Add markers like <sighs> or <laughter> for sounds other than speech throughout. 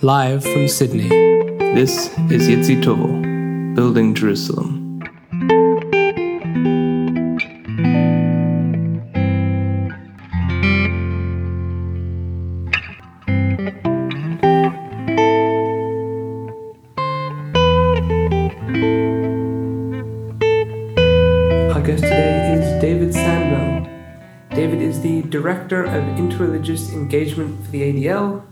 Live from Sydney, this is Yitzi Tovel, Building Jerusalem. Our guest today is David Sandmel. David is the Director of Interreligious Engagement for the ADL, and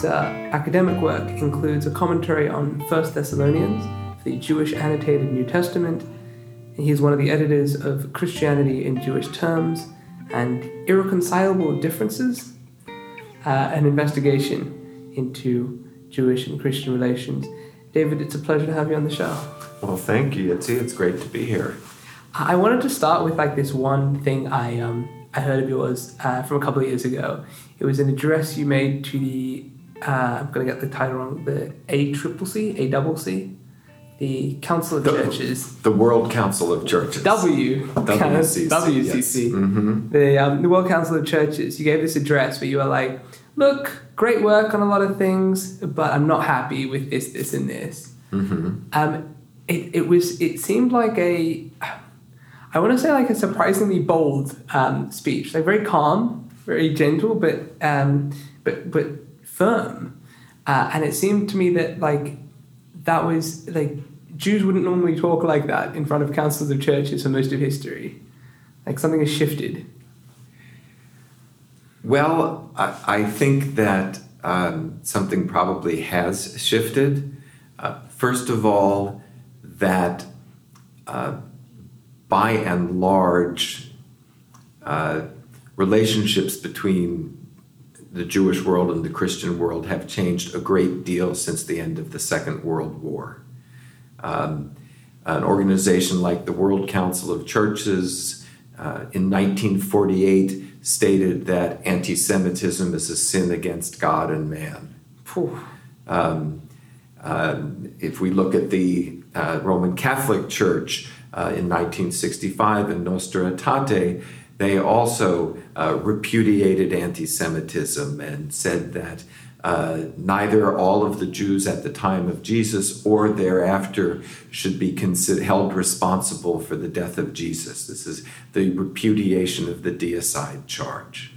his uh, academic work includes a commentary on First Thessalonians, the Jewish Annotated New Testament. And he's one of the editors of Christianity in Jewish Terms and Irreconcilable Differences, uh, an investigation into Jewish and Christian relations. David, it's a pleasure to have you on the show. Well, thank you, Yitzi. It's great to be here. I wanted to start with like this one thing I um I heard of yours uh, from a couple of years ago. It was an address you made to the uh, I'm gonna get the title wrong. The A Triple C, A Double C, the Council of The- Churches. The World Council of Churches. W WCC, WCC. Mm-hmm. The um, the World Council of Churches. You gave this address where you were like, "Look, great work on a lot of things, but I'm not happy with this, this, and this." Mm-hmm. Um, it, it was it seemed like a I want to say like a surprisingly bold um, speech, like very calm, very gentle, but um, but but firm. Uh, and it seemed to me that like that was like Jews wouldn't normally talk like that in front of councils of churches for most of history. Like something has shifted. Well, I, I think that um, something probably has shifted. Uh, first of all, that uh, by and large, uh, relationships between the Jewish world and the Christian world have changed a great deal since the end of the Second World War. Um, an organization like the World Council of Churches uh, in 1948 stated that anti Semitism is a sin against God and man. Um, um, if we look at the uh, Roman Catholic Church uh, in 1965 in Nostra Aetate, they also uh, repudiated anti Semitism and said that uh, neither all of the Jews at the time of Jesus or thereafter should be considered, held responsible for the death of Jesus. This is the repudiation of the deicide charge.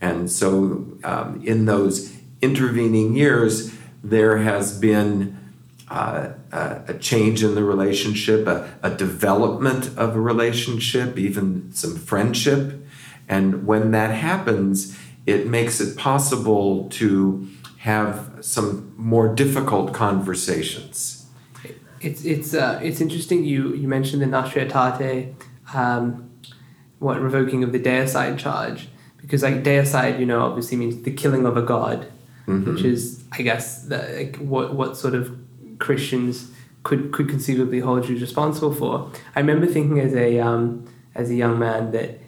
And so, um, in those intervening years, there has been uh, a, a change in the relationship, a, a development of a relationship, even some friendship. And when that happens, it makes it possible to have some more difficult conversations. It's it's uh, it's interesting. You you mentioned the Nostra Aetate, um, what revoking of the deicide charge, because like deicide, you know, obviously means the killing of a god, which is I guess the, like, what what sort of Christians could could conceivably hold Jews responsible for. I remember thinking as a um, as a young man that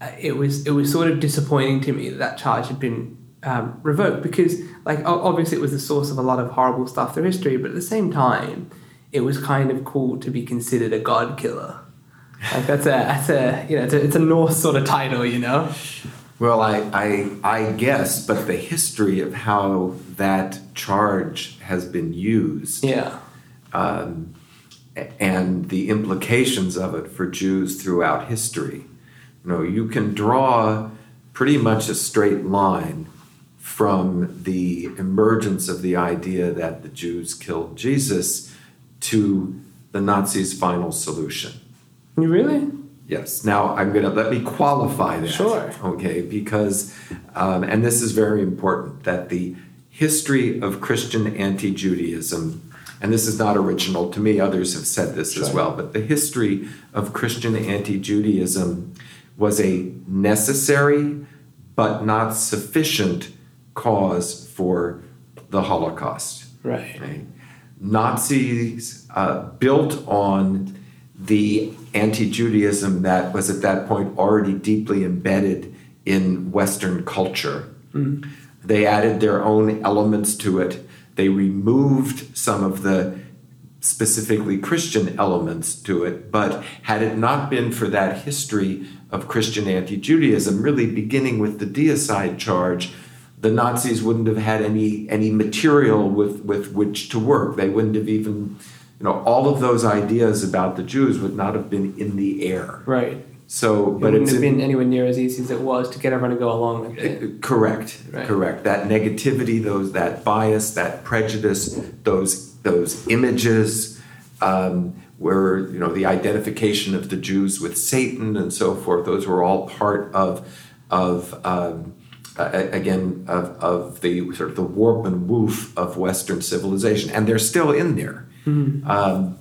uh, it was it was sort of disappointing to me that that charge had been um, revoked because like obviously it was the source of a lot of horrible stuff through history, but at the same time, it was kind of cool to be considered a god killer. Like that's a that's a you know it's a, it's a Norse sort of title, you know. Well, I, I, I guess, but the history of how that charge has been used Yeah. um, and the implications of it for Jews throughout history. You know, you can draw pretty much a straight line from the emergence of the idea that the Jews killed Jesus to the Nazis' final solution. You really? Yes. Now I'm going to let me qualify that. Sure. Okay. Because, um, and this is very important, that the history of Christian anti-Judaism, and this is not original to me. Others have said this as Sure. well. But the history of Christian anti-Judaism was a necessary but not sufficient cause for the Holocaust. Right. Right? Nazis uh, built on the anti Judaism that was at that point already deeply embedded in Western culture. Mm-hmm. They added their own elements to it. They removed some of the specifically Christian elements to it. But had it not been for that history of Christian anti Judaism, really beginning with the deicide charge, the Nazis wouldn't have had any any material with with which to work. They wouldn't have even, you know, all of those ideas about the Jews would not have been in the air. Right. So, but It wouldn't it's have been anywhere near as easy as it was to get everyone to go along with it. Correct. Right. Correct. That negativity, those that bias, that prejudice, those those images, um, where you know the identification of the Jews with Satan and so forth. Those were all part of of um, a- again of, of the sort of the warp and woof of Western civilization, and they're still in there. Um,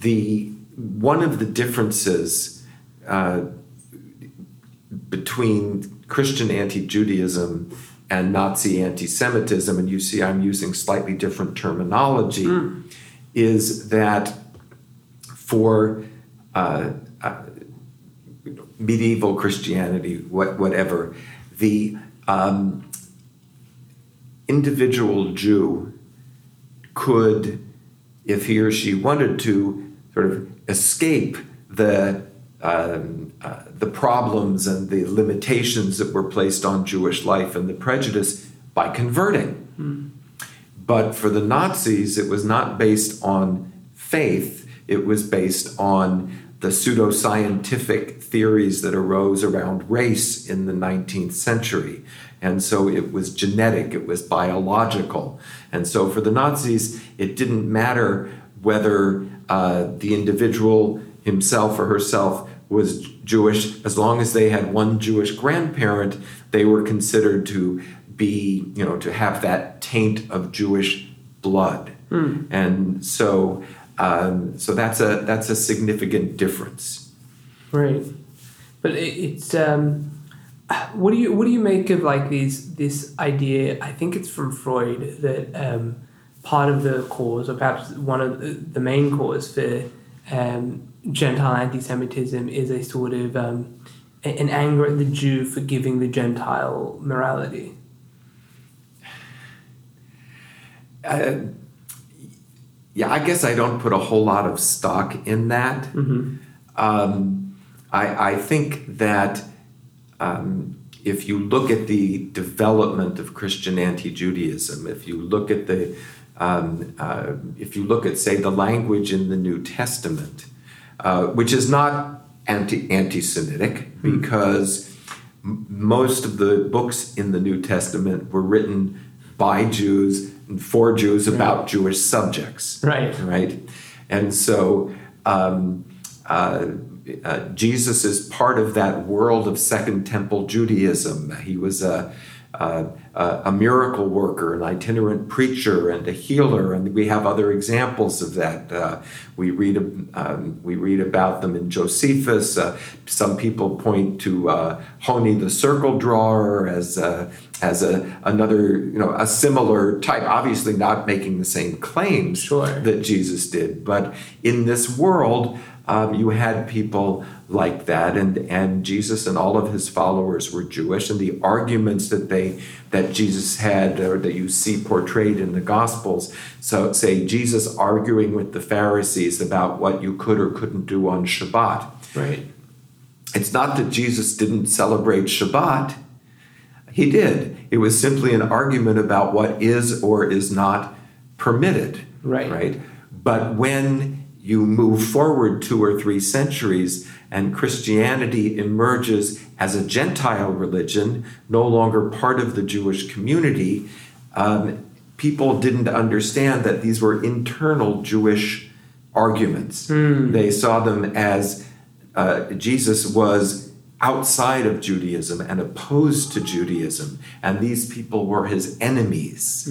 the one of the differences. Uh, between Christian anti Judaism and Nazi anti Semitism, and you see I'm using slightly different terminology, is that for uh, uh, medieval Christianity, what, whatever, the um, individual Jew could, if he or she wanted to, sort of escape the um, uh, the problems and the limitations that were placed on Jewish life and the prejudice by converting. But for the Nazis, it was not based on faith, it was based on the pseudoscientific theories that arose around race in the 19th century. And so it was genetic, it was biological. And so for the Nazis, it didn't matter whether uh, the individual himself or herself was Jewish, as long as they had one Jewish grandparent, they were considered to be, you know, to have that taint of Jewish blood. And so, um, so that's a that's a significant difference. Right, but it, it's um, what do you what do you make of like these this idea? I think it's from Freud that um, part of the cause, or perhaps one of the, main cause for um, Gentile anti-Semitism is a sort of um, an anger at the Jew for giving the Gentile morality. Uh, yeah, I guess I don't put a whole lot of stock in that. Um, I, I think that um, if you look at the development of Christian anti-Judaism, if you look at the, um, uh, if you look at say the language in the New Testament, uh, which is not anti anti-Semitic because m- most of the books in the New Testament were written by Jews and for Jews about Jewish subjects Right. right? And so um, uh, uh, Jesus is part of that world of Second Temple Judaism. He was a, a, a miracle worker, an itinerant preacher, and a healer, and we have other examples of that. Uh, we read um, we read about them in Josephus. Uh, some people point to uh, Honi the circle drawer as a, as a another you know a similar type. Obviously, not making the same claims Sure. that Jesus did. But in this world, um, you had people like that, and and Jesus and all of his followers were Jewish, and the arguments that they that Jesus had, or that you see portrayed in the Gospels, so say Jesus arguing with the Pharisees about what you could or couldn't do on Shabbat. Right. It's not that Jesus didn't celebrate Shabbat. He did. It was simply an argument about what is or is not permitted. Right. Right. But when you move forward two or three centuries and Christianity emerges as a Gentile religion, no longer part of the Jewish community, um, people didn't understand that these were internal Jewish arguments. They saw them as uh, Jesus was outside of Judaism and opposed to Judaism, and these people were his enemies.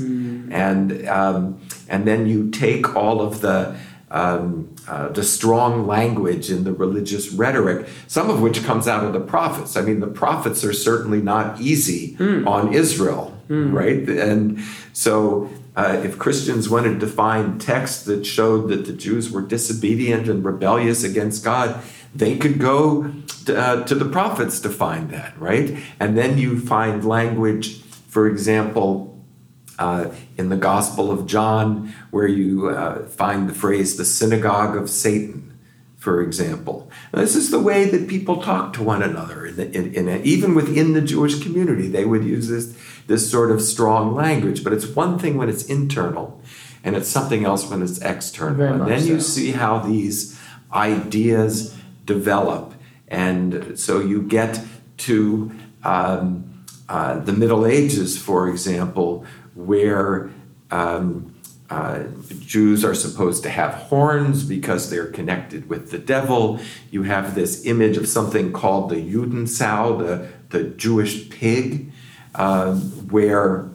And um, and then you take all of the um, uh, the strong language in the religious rhetoric, some of which comes out of the prophets. I mean, the prophets are certainly not easy on Israel, right? And so, uh, if Christians wanted to find texts that showed that the Jews were disobedient and rebellious against God, they could go to, uh, to the prophets to find that, right? And then you find language, for example, uh, in the Gospel of John, where you uh, find the phrase the synagogue of Satan, for example. this is the way that people talk to one another. In, the, in, in a, even within the Jewish community, they would use this, this sort of strong language. But it's one thing when it's internal, and it's something else when it's external. Very and then so. you see how these ideas develop. And so you get to um, uh, the Middle Ages, for example, where um, uh, Jews are supposed to have horns because they're connected with the devil. You have this image of something called the Judensau, the, the Jewish pig, um, where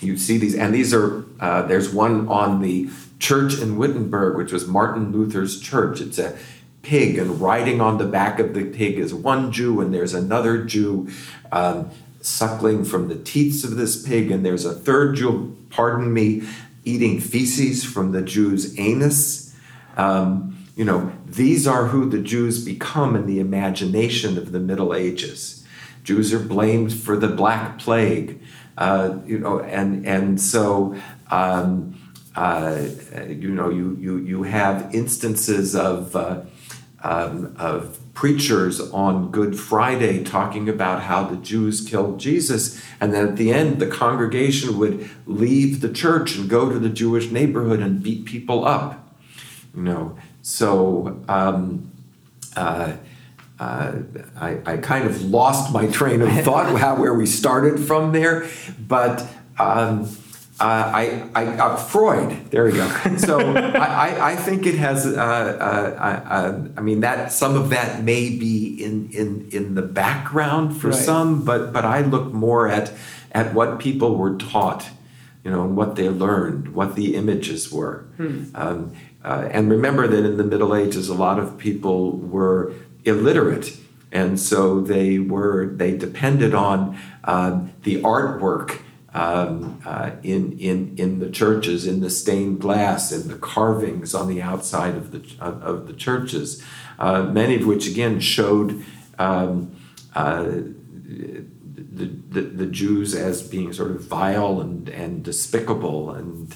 you see these, and these are, uh, there's one on the church in Wittenberg, which was Martin Luther's church. It's a pig, and riding on the back of the pig is one Jew, and there's another Jew um, suckling from the teats of this pig, and there's a third Jew, pardon me, eating feces from the Jew's anus. Um, you know, these are who the Jews become in the imagination of the Middle Ages. Jews are blamed for the Black Plague, uh, you know, and and so um, uh, you know you you you have instances of uh, um, of preachers on Good Friday talking about how the Jews killed Jesus, and then at the end, the congregation would leave the church and go to the Jewish neighborhood and beat people up. You know, so um, uh, uh, I, I, kind of lost my train of thought <laughs> how where we started from there, but. Um, uh, I, I uh, Freud. There we go. So I, I, think it has. Uh, uh, I mean that some of that may be in in in the background for right. some, but but I look more at at what people were taught, you know, and what they learned, what the images were. Hmm. Um, uh, and remember that in the Middle Ages, a lot of people were illiterate, and so they were they depended on the artwork um, uh, in, in, in the churches, in the stained glass, in the carvings on the outside of the, of, of the churches, uh, many of which again showed um, uh, the, the, the, Jews as being sort of vile and, and despicable and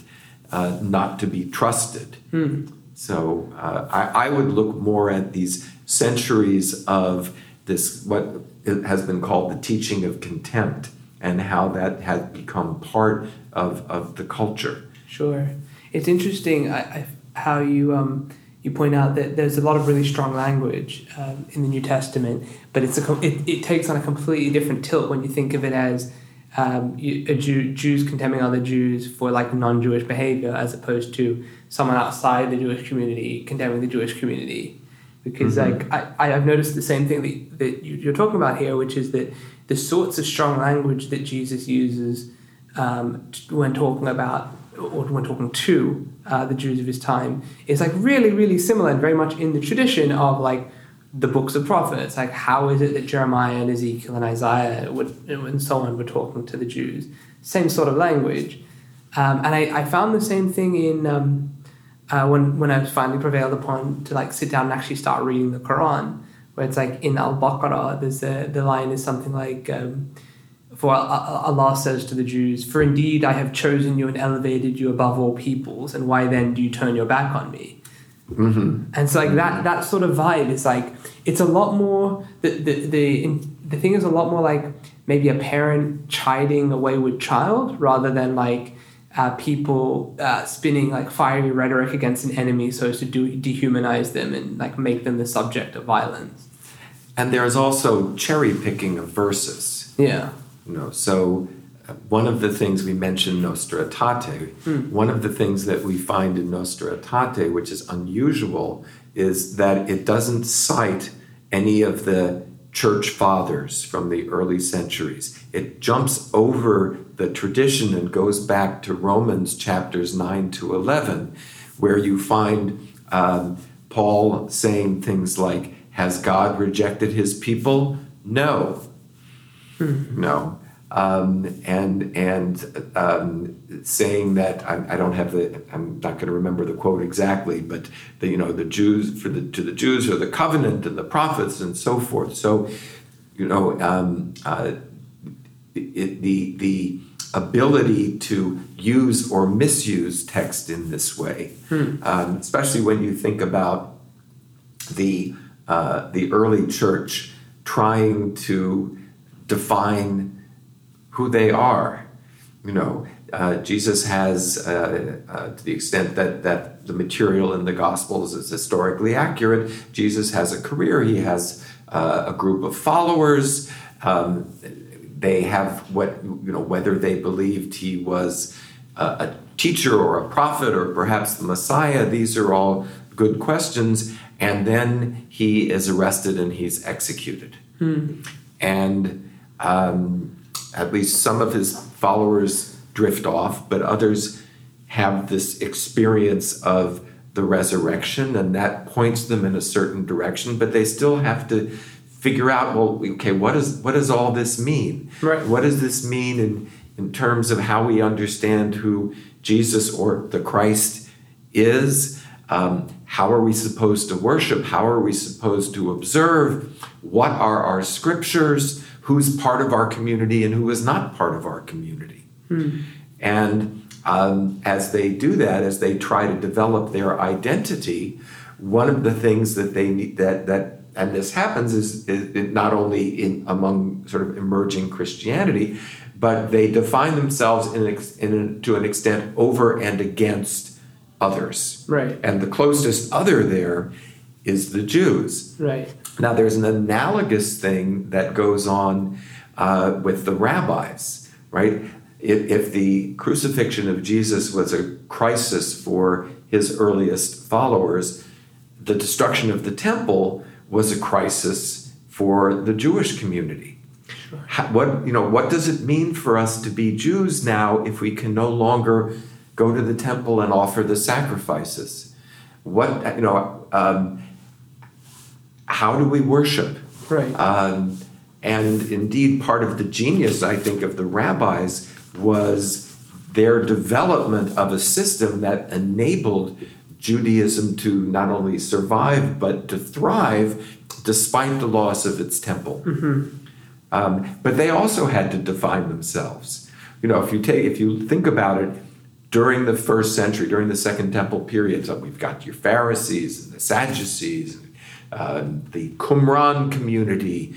uh, not to be trusted. Hmm. So uh, I, I would look more at these centuries of this, what has been called the teaching of contempt and how that has become part of, of the culture. Sure, it's interesting I, I, how you um, you point out that there's a lot of really strong language um, in the New Testament, but it's a it, it takes on a completely different tilt when you think of it as um, you, Jew, Jews condemning other Jews for like non-Jewish behavior, as opposed to someone outside the Jewish community condemning the Jewish community. Because mm-hmm. like I, I've noticed the same thing that, that you're talking about here, which is that the sorts of strong language that Jesus uses um, when talking about or when talking to uh, the Jews of his time is like really, really similar and very much in the tradition of like the books of prophets. Like, how is it that Jeremiah and Ezekiel and Isaiah would, and so on were talking to the Jews? Same sort of language. Um, and I, I found the same thing in um, uh, when, when I was finally prevailed upon to like sit down and actually start reading the Quran where it's like in Al Baqarah, there's a, the line is something like, um, "For Allah says to the Jews, For indeed I have chosen you and elevated you above all peoples, and why then do you turn your back on me?" Mm-hmm. And so like that that sort of vibe is like it's a lot more the the the, the thing is a lot more like maybe a parent chiding a wayward child rather than like uh, people uh, spinning like fiery rhetoric against an enemy so as to do, dehumanize them and like make them the subject of violence. And there's also cherry picking of verses. Yeah. You know, so uh, one of the things we mentioned Nostra Aetate, hmm. one of the things that we find in Nostra Aetate, which is unusual, is that it doesn't cite any of the church fathers from the early centuries. It jumps over the tradition and goes back to Romans chapters 9 to 11, where you find um, Paul saying things like, Has God rejected his people? No. Mm-hmm. No. Um, and and um, saying that I, I, don't have the I'm not going to remember the quote exactly, but the you know the Jews for the to the Jews are the covenant and the prophets and so forth. So you know um, uh, it, the the ability to use or misuse text in this way, hmm. um, especially when you think about the uh, the early church trying to define who they are. You know, uh, Jesus has, uh, uh, to the extent that that the material in the Gospels is historically accurate, Jesus has a career. He has uh, a group of followers. Um, they have what you know whether they believed he was a, a teacher or a prophet or perhaps the Messiah. These are all good questions. And then he is arrested and he's executed. Hmm. And um, at least some of his followers drift off, but others have this experience of the resurrection, and that points them in a certain direction, but they still have to figure out well okay what does what does all this mean right. what does this mean in in terms of how we understand who jesus or the christ is um, how are we supposed to worship? How are we supposed to observe? What are our scriptures? Who's part of our community and who is not part of our community? Hmm. and um, as they do that as they try to develop their identity one of the things that they need that that and this happens is, is not only in among sort of emerging Christianity, but they define themselves in, in to an extent over and against others. Right. And the closest other there is the Jews. Right. Now, there's an analogous thing that goes on uh, with the rabbis, right? If, if the crucifixion of Jesus was a crisis for his earliest followers, the destruction of the temple was a crisis for the Jewish community. Sure. How, what you know? What does it mean for us to be Jews now if we can no longer go to the temple and offer the sacrifices? What you know? Um, how do we worship? Right. Um, and indeed, part of the genius, I think, of the rabbis was their development of a system that enabled Judaism to not only survive but to thrive despite the loss of its temple. Mm-hmm. Um, but they also had to define themselves. You know, if you take, if you think about it, during the first century, during the Second Temple period, so we've got your Pharisees and the Sadducees, uh, the Qumran community.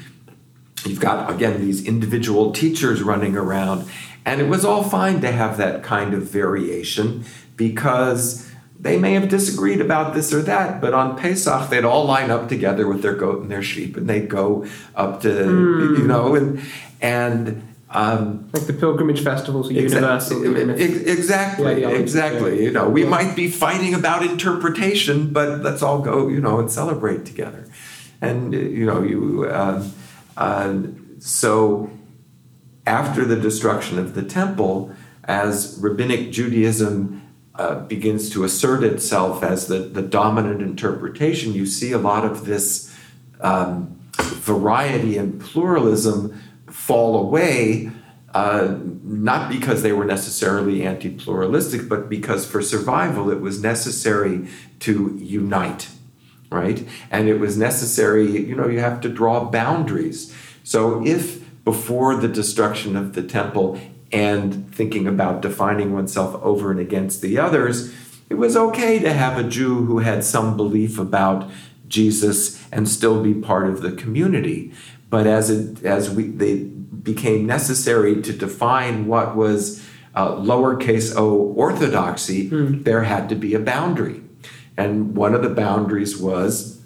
You've got again these individual teachers running around, and it was all fine to have that kind of variation because they may have disagreed about this or that, but on Pesach they'd all line up together with their goat and their sheep, and they'd go up to Mm. you know and and um, Like the pilgrimage festivals are Exa- universal. ex- Exactly, Yeah, exactly. You know, we Yeah. might be fighting about interpretation, but let's all go, you know, and celebrate together. And uh, you know, you um, uh, so after the destruction of the temple, as rabbinic Judaism uh, begins to assert itself as the, the dominant interpretation, you see a lot of this um, variety and pluralism fall away, uh, not because they were necessarily anti pluralistic, but because for survival it was necessary to unite, right? And it was necessary, you know, you have to draw boundaries. So if before the destruction of the temple and thinking about defining oneself over and against the others, it was okay to have a Jew who had some belief about Jesus and still be part of the community. But as it as we they became necessary to define what was uh, lowercase o orthodoxy, Hmm. there had to be a boundary, and one of the boundaries was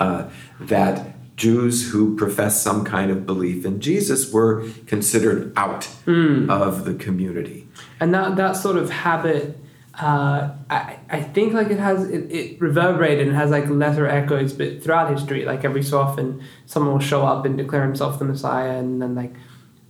uh, that Jews who professed some kind of belief in Jesus were considered out Hmm. of the community. and that that sort of habit uh, I, I think like it has it, it reverberated and has like lesser echoes but throughout history like every so often someone will show up and declare himself the messiah and then like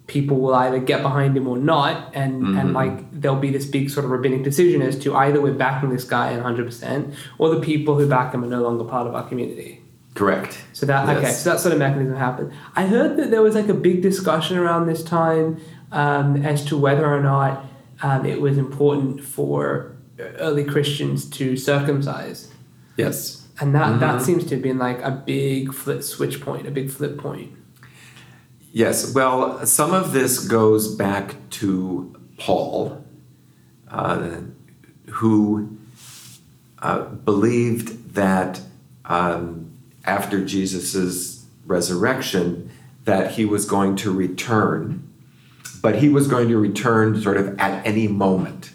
people will either get behind him or not and and Mhm. like there'll be this big sort of rabbinic decision as to either we're backing this guy 100% or the people who back him are no longer part of our community Correct. so that okay, so that sort of mechanism happened. I heard that there was like a big discussion around this time um, as to whether or not um, it was important for early Christians to circumcise, Yes. and that that Mhm. seems to have been like a big flip switch point, a big flip point. Yes, well, some of this goes back to Paul, uh, who uh, believed that um, after Jesus' resurrection that he was going to return, but he was going to return sort of at any moment.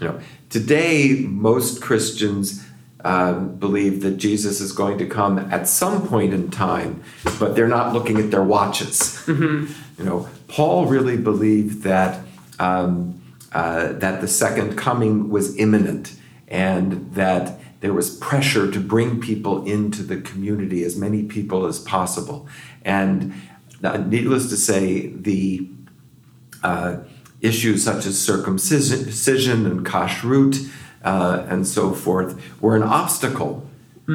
You know, today most Christians um, believe that Jesus is going to come at some point in time, but they're not looking at their watches. You know, Paul really believed that um, uh, that the second coming was imminent, and that there was pressure to bring people into the community, as many people as possible. And uh, needless to say, the uh, issues such as circumcision and kashrut uh, and so forth were an obstacle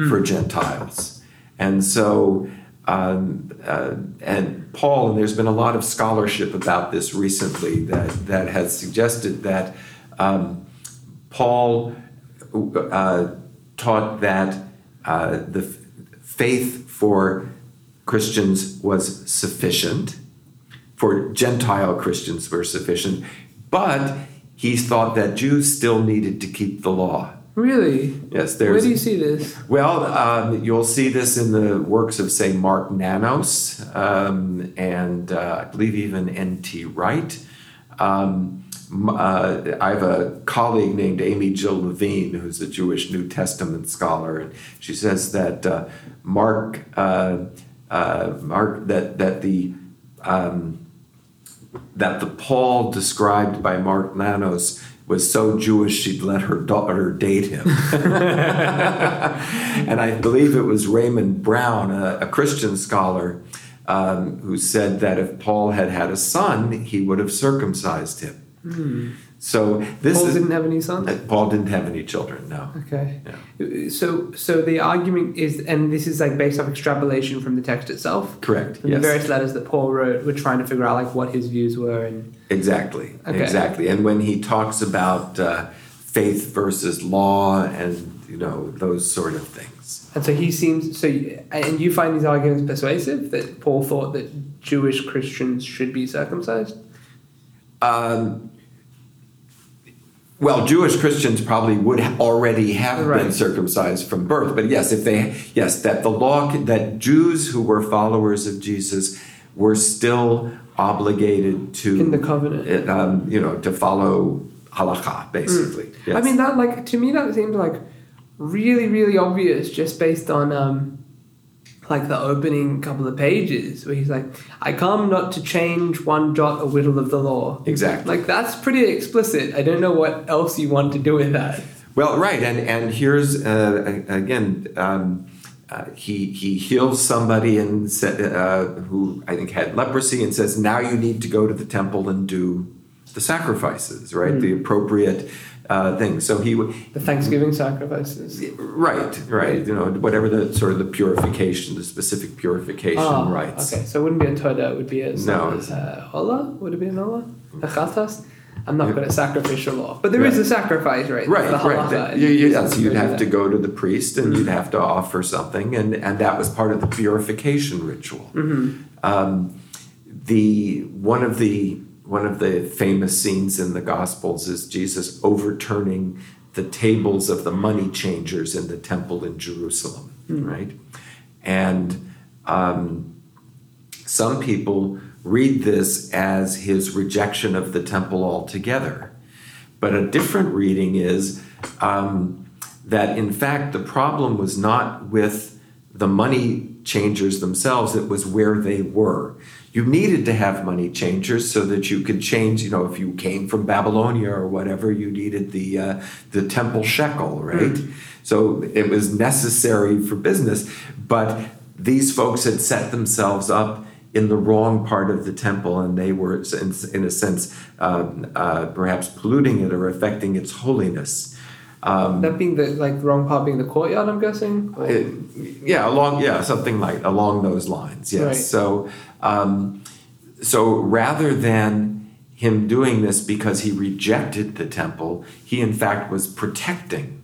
for Gentiles. And so, um, uh, and Paul, and there's been a lot of scholarship about this recently that, that has suggested that um, Paul uh, taught that uh, the f- faith for Christians was sufficient, for Gentile Christians were sufficient, but he thought that Jews still needed to keep the law. Really? Yes, Where do you see this? Well, um, you'll see this in the works of, say, Mark Nanos um, and uh, I believe even N.T. Wright. Um, uh, I have a colleague named Amy Jill Levine, who's a Jewish New Testament scholar, and she says that uh, Mark, uh, uh, Mark, that that the um, that the Paul described by Mark Nanos was so Jewish she'd let her daughter date him. <laughs> and I believe it was Raymond Brown, a, a Christian scholar, um, who said that if Paul had had a son, he would have circumcised him. So this Paul is didn't have any sons. uh, Paul didn't have any children. No. Okay. Yeah. So, so the argument is, and this is like based off extrapolation from the text itself. Correct. Yes. the various letters that Paul wrote, we're trying to figure out like what his views were, and Exactly. Okay. Exactly. And when he talks about uh, faith versus law and you know those sort of things. and so he seems so. And you find these arguments persuasive that Paul thought that Jewish Christians should be circumcised. Um, well, Jewish Christians probably would ha- already have been circumcised from birth, but yes, if they yes, that the law that Jews who were followers of Jesus were still obligated to In the covenant. uh, um, you know, to follow halakha, basically. Yes. I mean, that like to me that seems like really, really obvious just based on um, like the opening couple of pages where he's like, "I come not to change one jot or whittle of the law." exactly. Like that's pretty explicit. I don't know what else you want to do with that. Well, right, and and here's uh, again, um, uh, he he heals somebody and uh, who I think had leprosy and says, now you need to go to the temple and do the sacrifices, right, the appropriate uh, thing. So he The Thanksgiving sacrifices. right, right, you know, whatever the sort of the purification, the specific purification Ah, rites. Okay, so it wouldn't be a toda. It would be a No, uh, ola. Would it be an ola? A chatas. I'm not good at sacrificial law, but there is Right. a sacrifice, right? Right, right. That- you- you- yes, you'd have to go to the priest and you'd have to offer something, and, and that was part of the purification ritual. Um, the one of the one of the famous scenes in the Gospels is Jesus overturning the tables of the money changers in the temple in Jerusalem, right? And um, some people read this as his rejection of the temple altogether. But a different reading is um, that, in fact, the problem was not with the money changers themselves, it was where they were. You needed to have money changers so that you could change, you know, if you came from Babylonia or whatever, you needed the, uh, the temple shekel, right? So it was necessary for business. But these folks had set themselves up in the wrong part of the temple, and they were, in, in a sense, um, uh, perhaps polluting it or affecting its holiness. Um, That being the like wrong part being the courtyard, I'm guessing. It- yeah, along yeah, something like along those lines. Yes. Right. So, um, so rather than him doing this because he rejected the temple, he in fact was protecting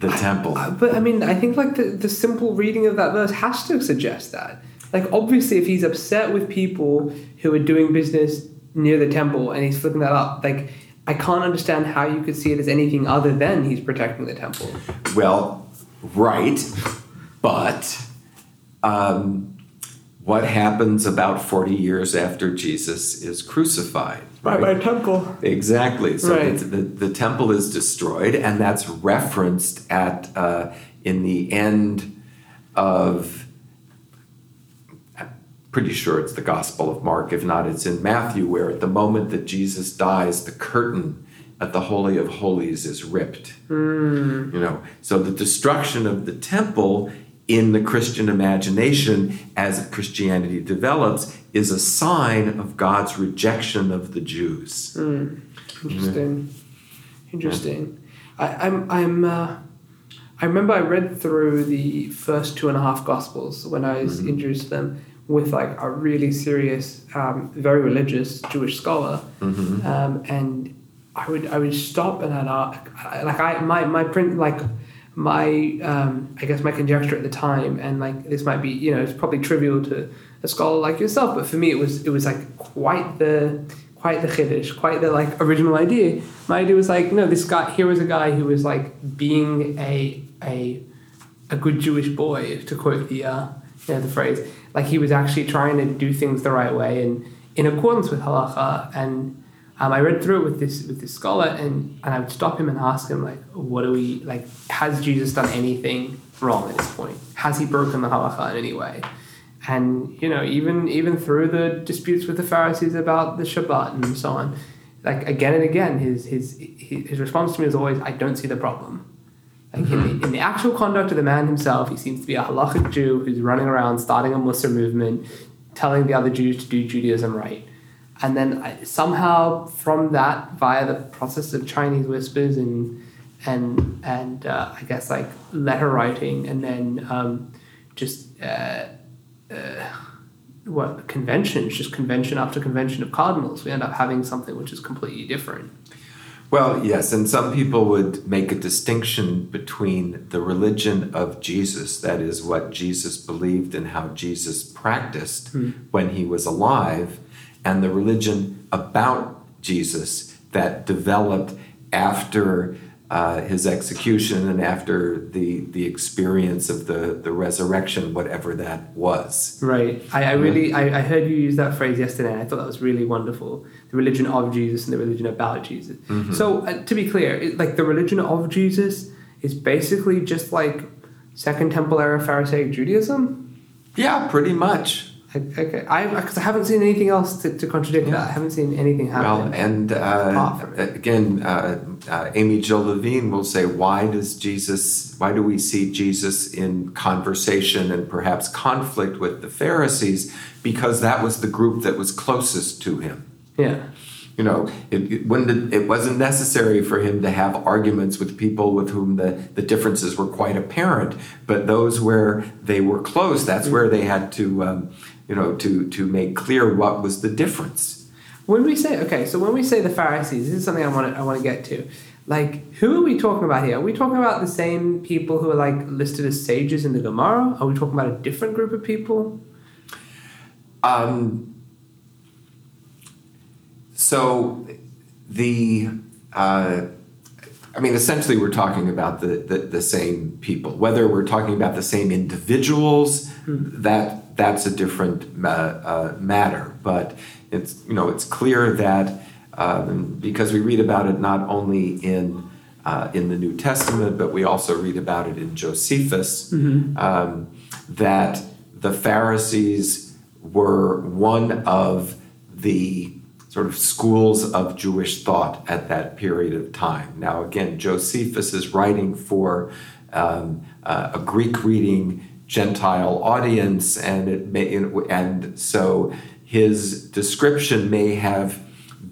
the temple. Uh, but I mean, I think like the, the simple reading of that verse has to suggest that. Like, obviously, if he's upset with people who are doing business near the temple and he's flipping that up, like, I can't understand how you could see it as anything other than he's protecting the temple. Well, right, but um, what happens about 40 years after Jesus is crucified. Right, by temple. Exactly. So Right. the, the, temple is destroyed, and that's referenced at uh, in the end of. I'm pretty sure it's the Gospel of Mark. If not, it's in Matthew, where at the moment that Jesus dies, the curtain at the Holy of Holies is ripped. You know, so the destruction of the temple in the Christian imagination as Christianity develops is a sign of God's rejection of the Jews. Interesting. Interesting. I, I'm. I'm. Uh, I remember I read through the first two and a half gospels when I was introduced to them with like a really serious, um, very religious Jewish scholar, um, and I would I would stop and I'd ask, like I my my print like my um, I guess my conjecture at the time, and like this might be you know it's probably trivial to a scholar like yourself, but for me it was it was like quite the quite the chiddush, quite the like original idea. My idea was like no, this guy here was a guy who was like being a a a good Jewish boy, to quote the uh, you know the phrase. Like he was actually trying to do things the right way and in accordance with halacha and. Um, I read through it with this with this scholar, and, and I would stop him and ask him like, "What do we like? Has Jesus done anything wrong at this point? Has he broken the halacha in any way?" And you know, even even through the disputes with the Pharisees about the Shabbat and so on, like again and again, his his his, response to me was always, "I don't see the problem." Like in, the, in the actual conduct of the man himself, he seems to be a halachic Jew who's running around starting a Muslim movement, telling the other Jews to do Judaism right. And then I, somehow from that, via the process of Chinese whispers and and and uh, I guess like letter writing, and then um, just uh, uh, what conventions, just convention after convention of cardinals, we end up having something which is completely different. Well, yes, and some people would make a distinction between the religion of Jesus, that is what Jesus believed and how Jesus practiced when he was alive, and the religion about Jesus that developed after uh, his execution and after the the experience of the the resurrection, whatever that was. Right. I, I really I, I heard you use that phrase yesterday and I thought that was really wonderful. The religion of Jesus and the religion about Jesus. So uh, to be clear, it, like the religion of Jesus is basically just like Second Temple era Pharisaic Judaism. Yeah, pretty much. Okay, I because I haven't seen anything else to, to contradict that. I haven't seen anything Well, and uh, Apart from it. again, uh, uh, Amy Jill Levine will say, why does Jesus, why do we see Jesus in conversation and perhaps conflict with the Pharisees? Because that was the group that was closest to him. yeah. You know, it, it, it wasn't necessary for him to have arguments with people with whom the, the differences were quite apparent, but those where they were close, that's where they had to, um, you know, to, to make clear what was the difference. When we say okay, so when we say the Pharisees, this is something I want to I want to get to. Like, who are we talking about here? Are we talking about the same people who are like listed as sages in the Gemara? Are we talking about a different group of people? Um, so the uh, I mean, essentially, we're talking about the, the, the same people. Whether we're talking about the same individuals, that that's a different ma- uh, matter. But it's you know it's clear that um, because we read about it not only in uh, in the New Testament, but we also read about it in Josephus, um, that the Pharisees were one of the sort of schools of Jewish thought at that period of time. Now, again, Josephus is writing for um, uh, a Greek reading Gentile audience, and it may, and so his description may have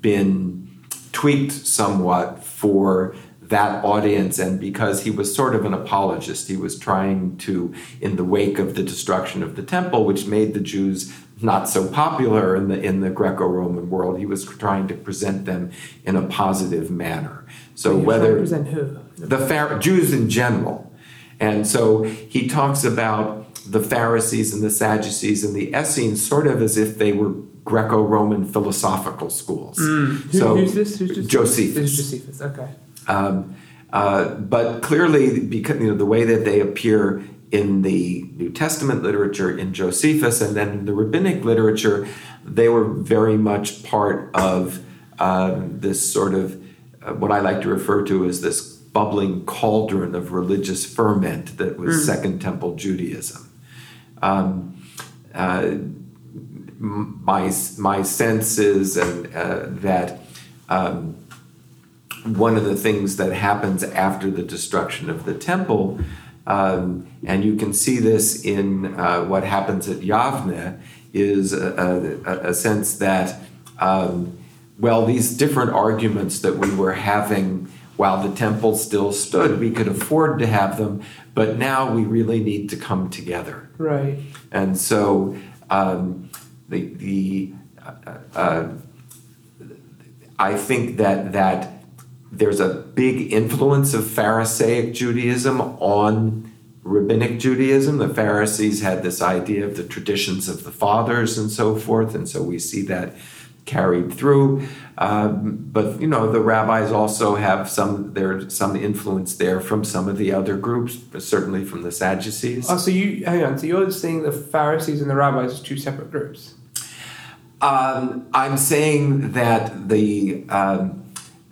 been tweaked somewhat for that audience and because he was sort of an apologist he was trying to in the wake of the destruction of the temple which made the jews not so popular in the in the greco-roman world he was trying to present them in a positive manner so whether present who? the Phar- Jews in general. And so he talks about the Pharisees and the Sadducees and the Essenes sort of as if they were Greco-Roman philosophical schools. Who, So who's this? Who's this? Josephus. Is Josephus. Okay. Um, uh, but clearly, because you know the way that they appear in the New Testament literature in Josephus and then in the rabbinic literature, they were very much part of um, this sort of uh, what I like to refer to as this bubbling cauldron of religious ferment that was mm. Second Temple Judaism. Um, uh, my my sense is and uh, that um, one of the things that happens after the destruction of the temple, um, and you can see this in uh, what happens at Yavne, is a, a, a sense that um, well, these different arguments that we were having while the temple still stood, we could afford to have them, but now we really need to come together. Right. And so um, the the uh, uh, I think that that there's a big influence of Pharisaic Judaism on rabbinic Judaism. The Pharisees had this idea of the traditions of the fathers and so forth, and so we see that carried through. Um, but you know, the rabbis also have some there's some influence there from some of the other groups, certainly from the Sadducees. Oh, so you hang on. So you're saying the Pharisees and the rabbis are two separate groups? Um, I'm saying that the um,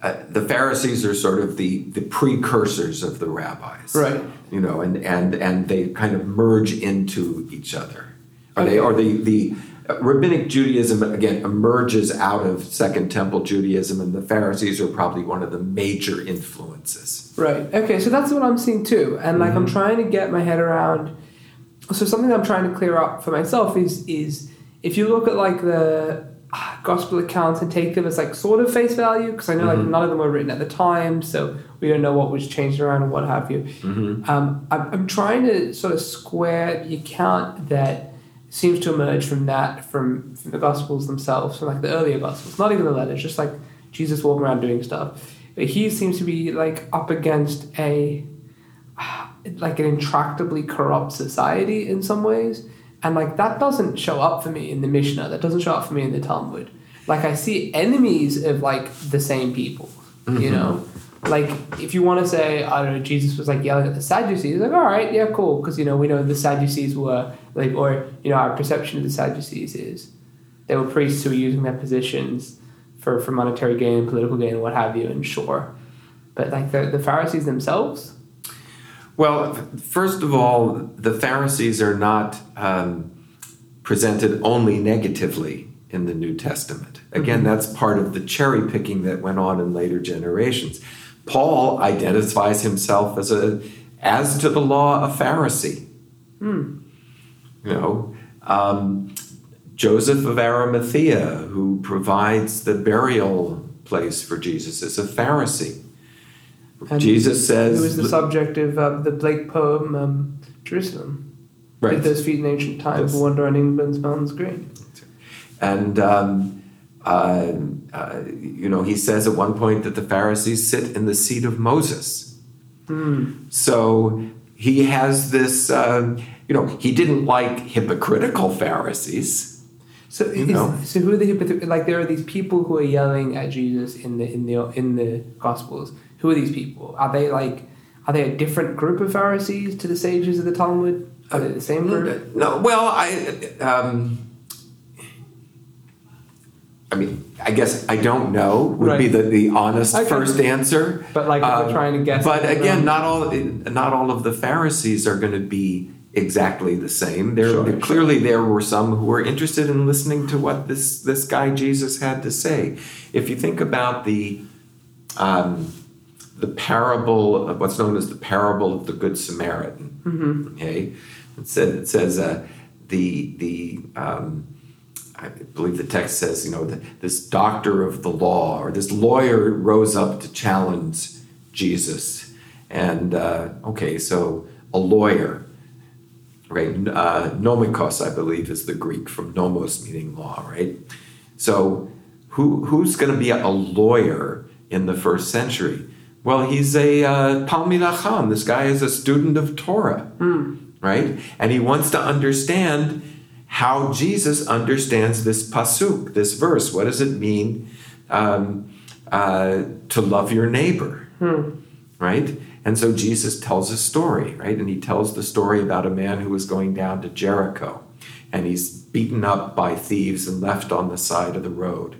uh, the Pharisees are sort of the the precursors of the rabbis, right? You know, and and and they kind of merge into each other. Are okay. they? Are the the rabbinic Judaism again emerges out of Second Temple Judaism, and the Pharisees are probably one of the major influences. Right. Okay. So that's what I'm seeing too, and like mm-hmm. I'm trying to get my head around. So something I'm trying to clear up for myself is is if you look at like the ah, gospel accounts and take them as like sort of face value, because I know mm-hmm. like none of them were written at the time, so we don't know what was changed around and what have you. Mm-hmm. Um, I'm, I'm trying to sort of square the account that seems to emerge from that, from, from the Gospels themselves, from like the earlier Gospels, not even the letters, just like Jesus walking around doing stuff. But he seems to be like up against a like an intractably corrupt society in some ways, and like that doesn't show up for me in the Mishnah. That doesn't show up for me in the Talmud. Like I see enemies of like the same people, mm-hmm. you know like if you want to say I don't know Jesus was like yelling at the Sadducees like all right yeah cool because you know we know the Sadducees were like or you know our perception of the Sadducees is they were priests who were using their positions for for monetary gain political gain what have you and sure. But like the, the Pharisees themselves? Well first of all the Pharisees are not um, presented only negatively in the New Testament. Again mm-hmm. that's part of the cherry picking that went on in later generations Paul identifies himself as a as to the law a Pharisee. Hmm. You know, um, Joseph of Arimathea, who provides the burial place for Jesus, is a Pharisee. And Jesus says, "Who is the subject of uh, the Blake poem um, Jerusalem?" Right. Did those feet in ancient times yes. wander on England's mountains green? And um, uh, uh, you know, he says at one point that the Pharisees sit in the seat of Moses. Mm. So he has this, uh, you know, he didn't like hypocritical Pharisees. So, is, so who are the hypocritical? Like there are these people who are yelling at Jesus in the in the in the Gospels. Who are these people? Are they like? Are they a different group of Pharisees to the sages of the Talmud? Are they the same group? No. Well, I. Um, I mean, I guess I don't know would right. be the, the honest first answer. But like um, we're trying to guess. But again, not all not all of the Pharisees are going to be exactly the same. There sure, clearly sure. there were some who were interested in listening to what this this guy Jesus had to say. If you think about the um, the parable of what's known as the parable of the Good Samaritan, mm-hmm. okay, it says it says uh, the the um, I believe the text says, you know, that this doctor of the law or this lawyer rose up to challenge Jesus. And uh, okay, so a lawyer, right? Uh, nomikos, I believe, is the Greek from nomos, meaning law, right? So who who's going to be a lawyer in the first century? Well, he's a uh, Talmid This guy is a student of Torah, mm. right? And he wants to understand how Jesus understands this pasuk, this verse. What does it mean um, uh, to love your neighbor? Hmm. Right? And so Jesus tells a story, right? And he tells the story about a man who was going down to Jericho and he's beaten up by thieves and left on the side of the road,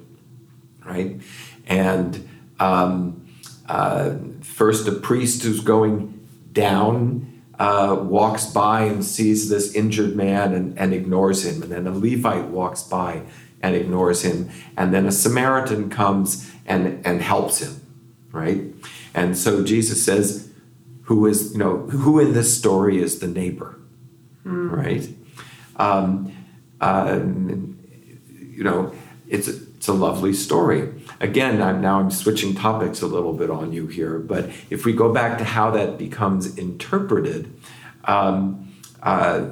right? And um, uh, first, a priest who's going down uh, walks by and sees this injured man and, and ignores him. And then a Levite walks by and ignores him. And then a Samaritan comes and, and helps him, right? And so Jesus says, who is, you know, who in this story is the neighbor, mm. right? Um, uh, you know, it's it's a lovely story. Again, I'm now I'm switching topics a little bit on you here, but if we go back to how that becomes interpreted, um, uh,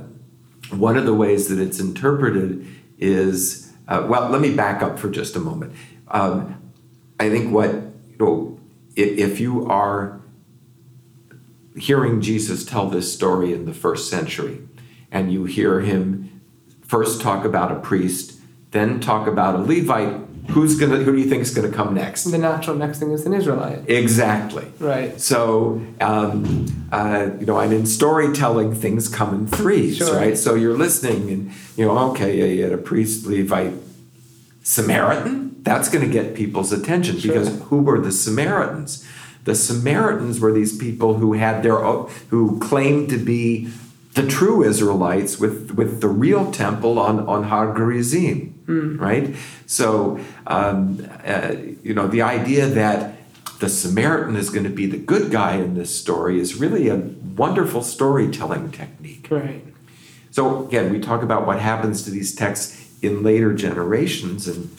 one of the ways that it's interpreted is uh, well. Let me back up for just a moment. Um, I think what you know, if, if you are hearing Jesus tell this story in the first century, and you hear him first talk about a priest, then talk about a Levite, who's gonna who do you think is gonna come next? The natural next thing is an Israelite. Exactly. Right. So um, uh, you know, and in storytelling, things come in threes, sure. right? So you're listening, and you know, okay, you had a priest, Levite, Samaritan. That's going to get people's attention sure. because who were the Samaritans? The Samaritans were these people who had their who claimed to be the true Israelites with, with the real temple on, on Har Gerizim, mm. right? So, um, uh, you know, the idea that the Samaritan is going to be the good guy in this story is really a wonderful storytelling technique. Right. So, again, we talk about what happens to these texts in later generations, and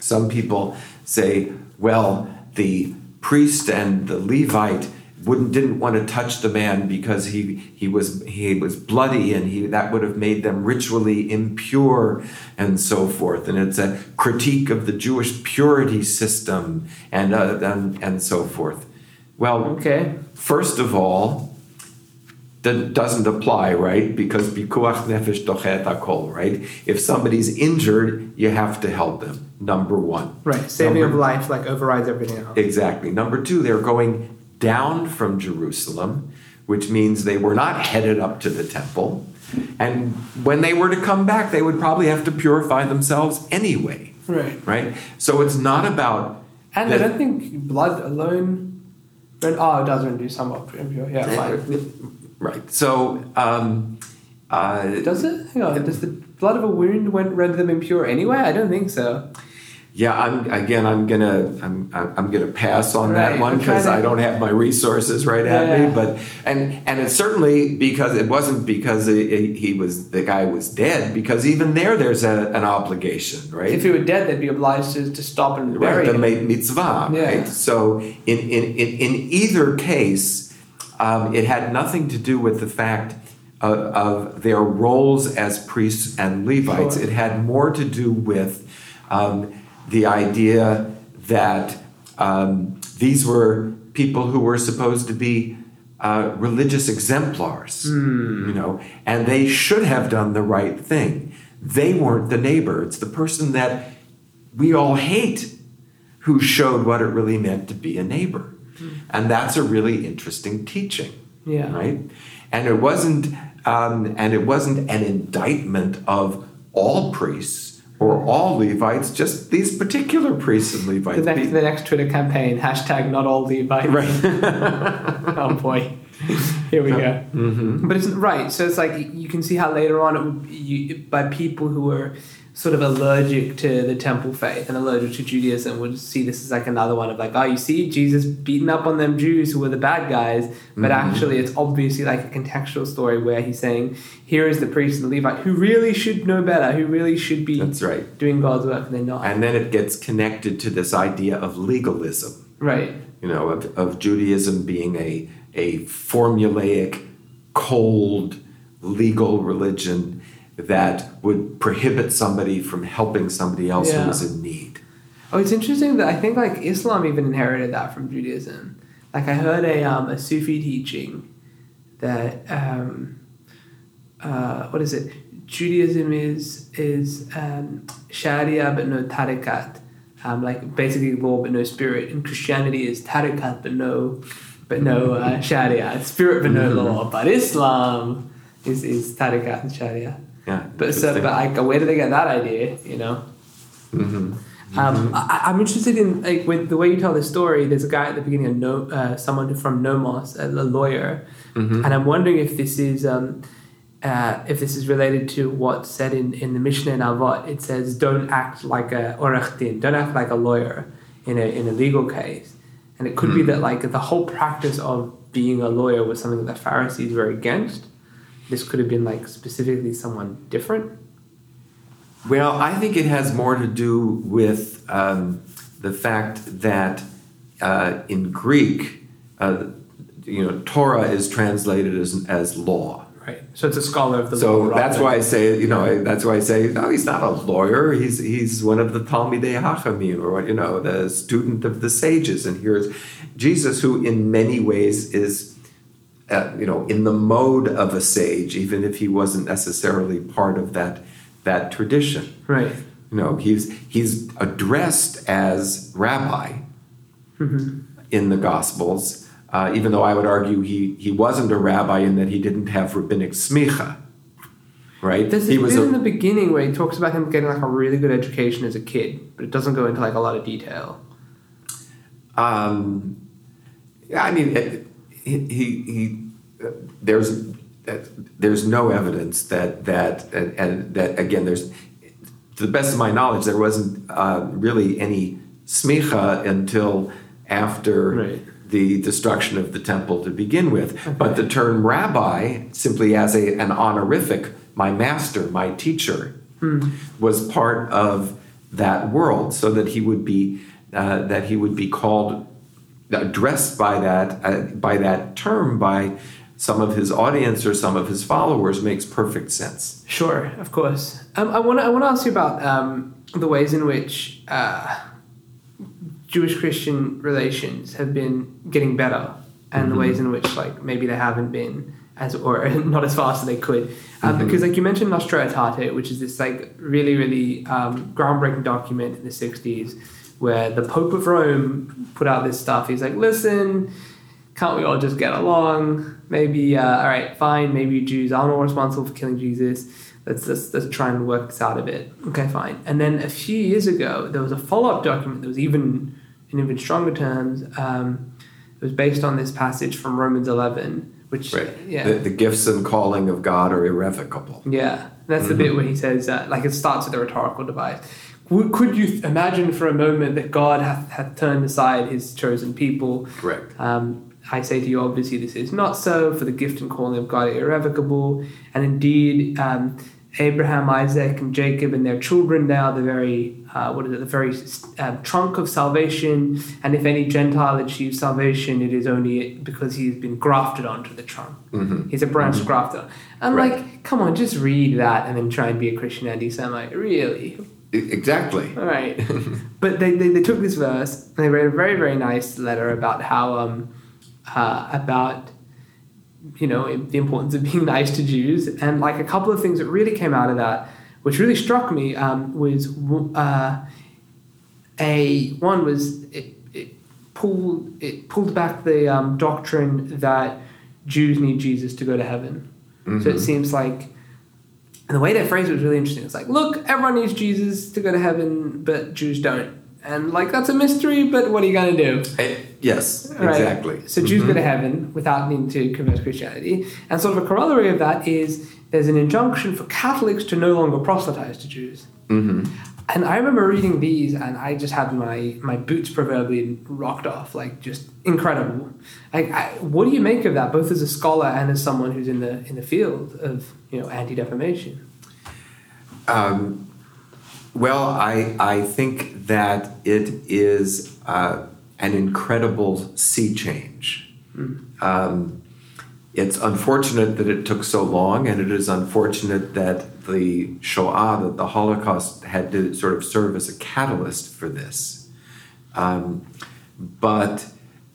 some people say, well, the priest and the Levite wouldn't didn't want to touch the man because he he was he was bloody and he that would have made them ritually impure and so forth and it's a critique of the Jewish purity system and uh, and and so forth. Well, okay. First of all, that doesn't apply, right? Because pikuach nefesh dochet hakol, right? If somebody's injured, you have to help them. Number one. Right. Saving Number, of life like overrides everything else. Exactly. Number two, they're going down from Jerusalem, which means they were not headed up to the temple. And when they were to come back, they would probably have to purify themselves anyway. Right. Right? So it's not about. And I don't think blood alone. Oh, it doesn't do somewhat pure. Yeah, fine. Right. So. Um, uh, Does it? Hang on. Does the blood of a wound render them impure anyway? I don't think so yeah, I'm again. I'm gonna I'm I'm gonna pass on right. that one because I don't have my resources right yeah, at me. But and and it's certainly because it wasn't because it, he was the guy was dead because even there there's a, an obligation, right? If he were dead, they'd be obliged to, to stop and bury right, him. The mitzvah, yeah. right? So in in in, in either case, um, it had nothing to do with the fact. Of, of their roles as priests and Levites, sure. it had more to do with um, the idea that um, these were people who were supposed to be uh, religious exemplars, mm. you know, and they should have done the right thing. They weren't the neighbor. It's the person that we all hate who showed what it really meant to be a neighbor. Mm. And that's a really interesting teaching. Yeah. Right? And it wasn't um, and it wasn't an indictment of all priests or all Levites, just these particular priests and Levites. The next, the next Twitter campaign, hashtag not all Levites. Right. <laughs> oh boy. Here we go. Mm-hmm. But it's right. So it's like you can see how later on it would you, by people who were sort of allergic to the temple faith and allergic to Judaism would see this as like another one of like, oh, you see, Jesus beating up on them Jews who were the bad guys, but mm-hmm. actually it's obviously like a contextual story where he's saying, here is the priest and the Levite who really should know better, who really should be That's right. doing God's work, and they're not. And then it gets connected to this idea of legalism. Right. You know, of, of Judaism being a, a formulaic, cold, legal religion that would prohibit somebody from helping somebody else yeah. who was in need. Oh, it's interesting that I think like Islam even inherited that from Judaism. Like I heard a um, a Sufi teaching that um, uh, what is it? Judaism is is um, Sharia but no tariqat, um, like basically law but no spirit. And Christianity is tariqat but no but no uh, <laughs> Sharia. Spirit, but no <laughs> law. But Islam is is tariqat and Sharia. Yeah. But so, but like, where did they get that idea? You know. hmm Um, I, I'm interested in like with the way you tell the story. There's a guy at the beginning of no, uh, someone from Nomos, a, lawyer, hmm and I'm wondering if this is um, uh, if this is related to what's said in, in the Mishnah in Avot. It says, "Don't act like a orach din. Don't act like a lawyer in a in a legal case." And it could be Mm. that like the whole practice of being a lawyer was something that the Pharisees were against. This could have been like specifically someone different. Well, I think it has more to do with um, the fact that uh, in Greek, uh, you know, Torah is translated as, as law. Right. So it's a scholar of the law. So that's why I say, you know, that's why I say, no, he's not a lawyer. He's he's one of the Talmidei Hachamim, or what you know, the student of the sages. And here's Jesus, who in many ways is, uh, you know, in the mode of a sage, even if he wasn't necessarily part of that that tradition. Right. You know, he's he's addressed as rabbi in the Gospels, uh, even though I would argue he he wasn't a rabbi in that he didn't have rabbinic smicha. Right? There's he a was a, in the beginning where he talks about him getting like a really good education as a kid, but it doesn't go into like a lot of detail. um, yeah, I mean, it, he, he, he there's there's no evidence that that and, and that again there's to the best of my knowledge there wasn't uh, really any smicha until after Right. the destruction of the temple to begin with. But the term rabbi simply as a an honorific, my master, my teacher, was part of that world, so that he would be uh, that he would be called addressed by that uh, by that term by some of his audience or some of his followers makes perfect sense. Sure, of course. Um, I want to I want to ask you about um, the ways in which uh, Jewish Christian relations have been getting better, and the ways in which like maybe they haven't been as or <laughs> not as fast as they could. Um, Because like you mentioned Nostra Aetate, which is this like really really um, groundbreaking document in the '60s, where the Pope of Rome put out this stuff. He's like, listen can't we all just get along? Maybe, uh, all right, fine. Maybe Jews are more responsible for killing Jesus. Let's, let's let's try and work this out a bit. Okay, fine. And then a few years ago, there was a follow up document that was even in even stronger terms. Um, it was based on this passage from Romans eleven, which yeah, The, the gifts and calling of God are irrevocable. yeah, that's the bit where he says, uh, like, it starts with a rhetorical device. Could could you imagine for a moment that God hath, hath turned aside his chosen people? Correct. Um, I say to you, obviously, this is not so, for the gift and calling of God are irrevocable. And indeed, um, Abraham, Isaac, and Jacob and their children now, the very, uh, what is it, the very uh, trunk of salvation. And if any Gentile achieves salvation, it is only because he's been grafted onto the trunk. Mhm. He's a branch grafted on. I'm Right. like, come on, just read that and then try and be a Christian anti Semite. Really? Exactly. All right. <laughs> but they, they, they took this verse and they wrote a very, very nice letter about how, um, uh, about, you know, the importance of being nice to Jews. And like a couple of things that really came out of that, which really struck me, um, was uh, a, one was it, it pulled, it pulled back the um, doctrine that Jews need Jesus to go to heaven. So it Mhm. seems like and the way they phrased it was really interesting. It's like, look, everyone needs Jesus to go to heaven, but Jews don't. And like that's a mystery, but what are you gonna do? Eh, Yes, Right? exactly. So Jews Mhm. go to heaven without needing to convert to Christianity. And sort of a corollary of that is there's an injunction for Catholics to no longer proselytize to Jews. Mhm. And I remember reading these, and I just had my, my boots proverbially rocked off, like just incredible. Like, I, what do you make of that, both as a scholar and as someone who's in the in the field of you know anti defamation? Um, well, I, I think that it is uh, an incredible sea change. Um, it's unfortunate that it took so long, and it is unfortunate that the Shoah, that the Holocaust, had to sort of serve as a catalyst for this. Um, but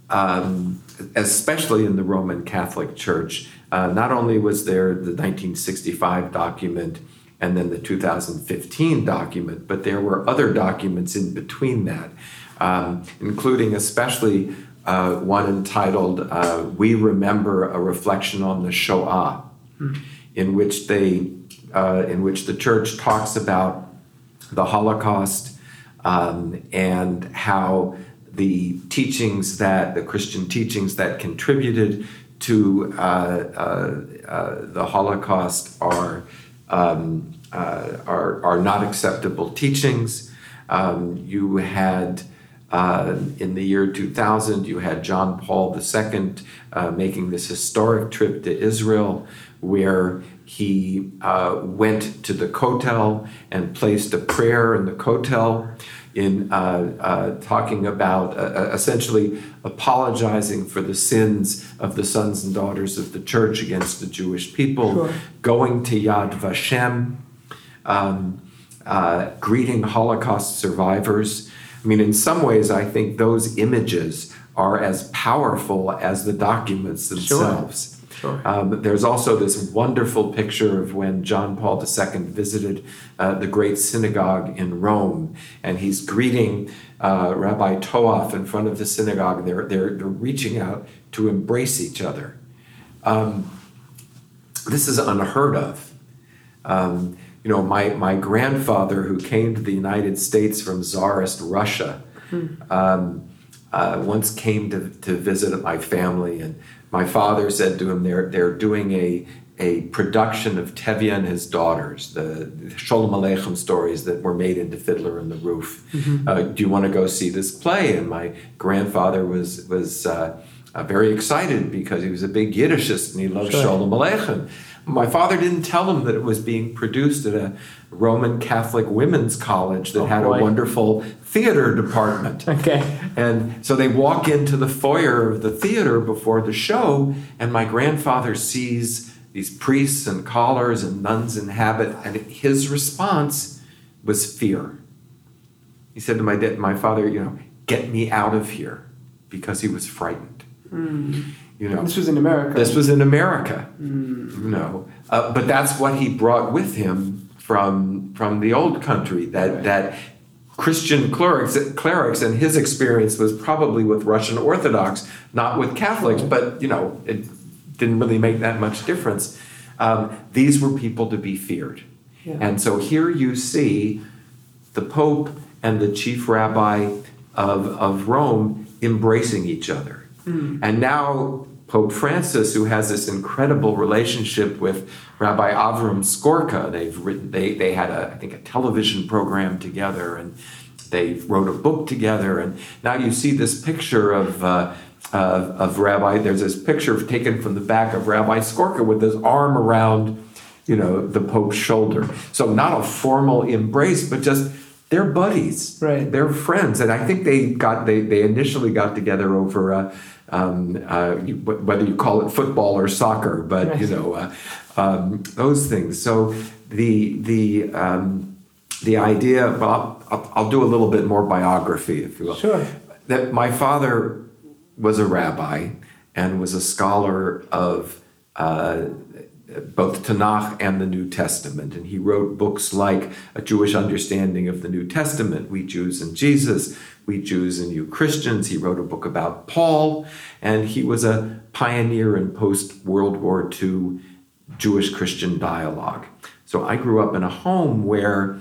um, especially in the Roman Catholic Church, uh, not only was there the 1965 document and then the 2015 document, but there were other documents in between that, um, including especially uh, one entitled uh, "We Remember: A Reflection on the Shoah," in which they, uh, in which the church talks about the Holocaust um, and how the teachings that the Christian teachings that contributed to uh, uh, uh, the Holocaust are, um, uh, are are not acceptable teachings. Um, you had. Uh, in the year 2000, you had John Paul II uh, making this historic trip to Israel, where he uh, went to the Kotel and placed a prayer in the Kotel in uh, uh, talking about uh, essentially apologizing for the sins of the sons and daughters of the church against the Jewish people, Sure. going to Yad Vashem, um, uh, greeting Holocaust survivors. I mean, in some ways, I think those images are as powerful as the documents themselves. Sure. Um, there's also this wonderful picture of when John Paul II visited uh, the great synagogue in Rome, and he's greeting uh, Rabbi Toaff in front of the synagogue. They're, they're, they're reaching out to embrace each other. Um, this is unheard of. Um, you know, my, my grandfather, who came to the United States from Tsarist Russia, um, uh, once came to, to visit my family, and my father said to him, "They're they're doing a a production of Tevye and his daughters, the, Sholem Aleichem stories that were made into Fiddler on the Roof. Uh, do you want to go see this play?" And my grandfather was was uh, uh, very excited because he was a big Yiddishist and he loved Sure. Sholem Aleichem. My father didn't tell him that it was being produced at a Roman Catholic women's college that Oh, had boy. a wonderful theater department. Okay. And so they walk into the foyer of the theater before the show, and my grandfather sees these priests and collars and nuns in habit, and his response was fear. He said to my dad, my father, you know, get me out of here, because he was frightened. Hmm. You know, This was in America. this was in America, you know. Uh, but that's what he brought with him from from the old country. That Right. that Christian clerics, clerics, and his experience was probably with Russian Orthodox, not with Catholics. But you know, it didn't really make that much difference. Um, these were people to be feared, Yeah. and so here you see the Pope and the chief rabbi of, of Rome embracing each other. And now Pope Francis, who has this incredible relationship with Rabbi Avram Skorka, they've written, they, they had a, I think, a television program together and they wrote a book together. And now you see this picture of, uh, of, of Rabbi, there's this picture taken from the back of Rabbi Skorka with his arm around you know, the Pope's shoulder. So not a formal embrace, but just they're buddies. Right. They're friends, and I think they got they they initially got together over. Uh, um, uh, whether you call it football or soccer, but you know uh, um, those things. So the the um, the idea. Well, I'll, I'll do a little bit more biography, if you will Sure. that my father was a rabbi and was a scholar of uh, both Tanakh and the New Testament. And he wrote books like A Jewish Understanding of the New Testament, We Jews and Jesus, We Jews and You Christians. He wrote a book about Paul, and he was a pioneer in post World War II Jewish Christian dialogue. So I grew up in a home where,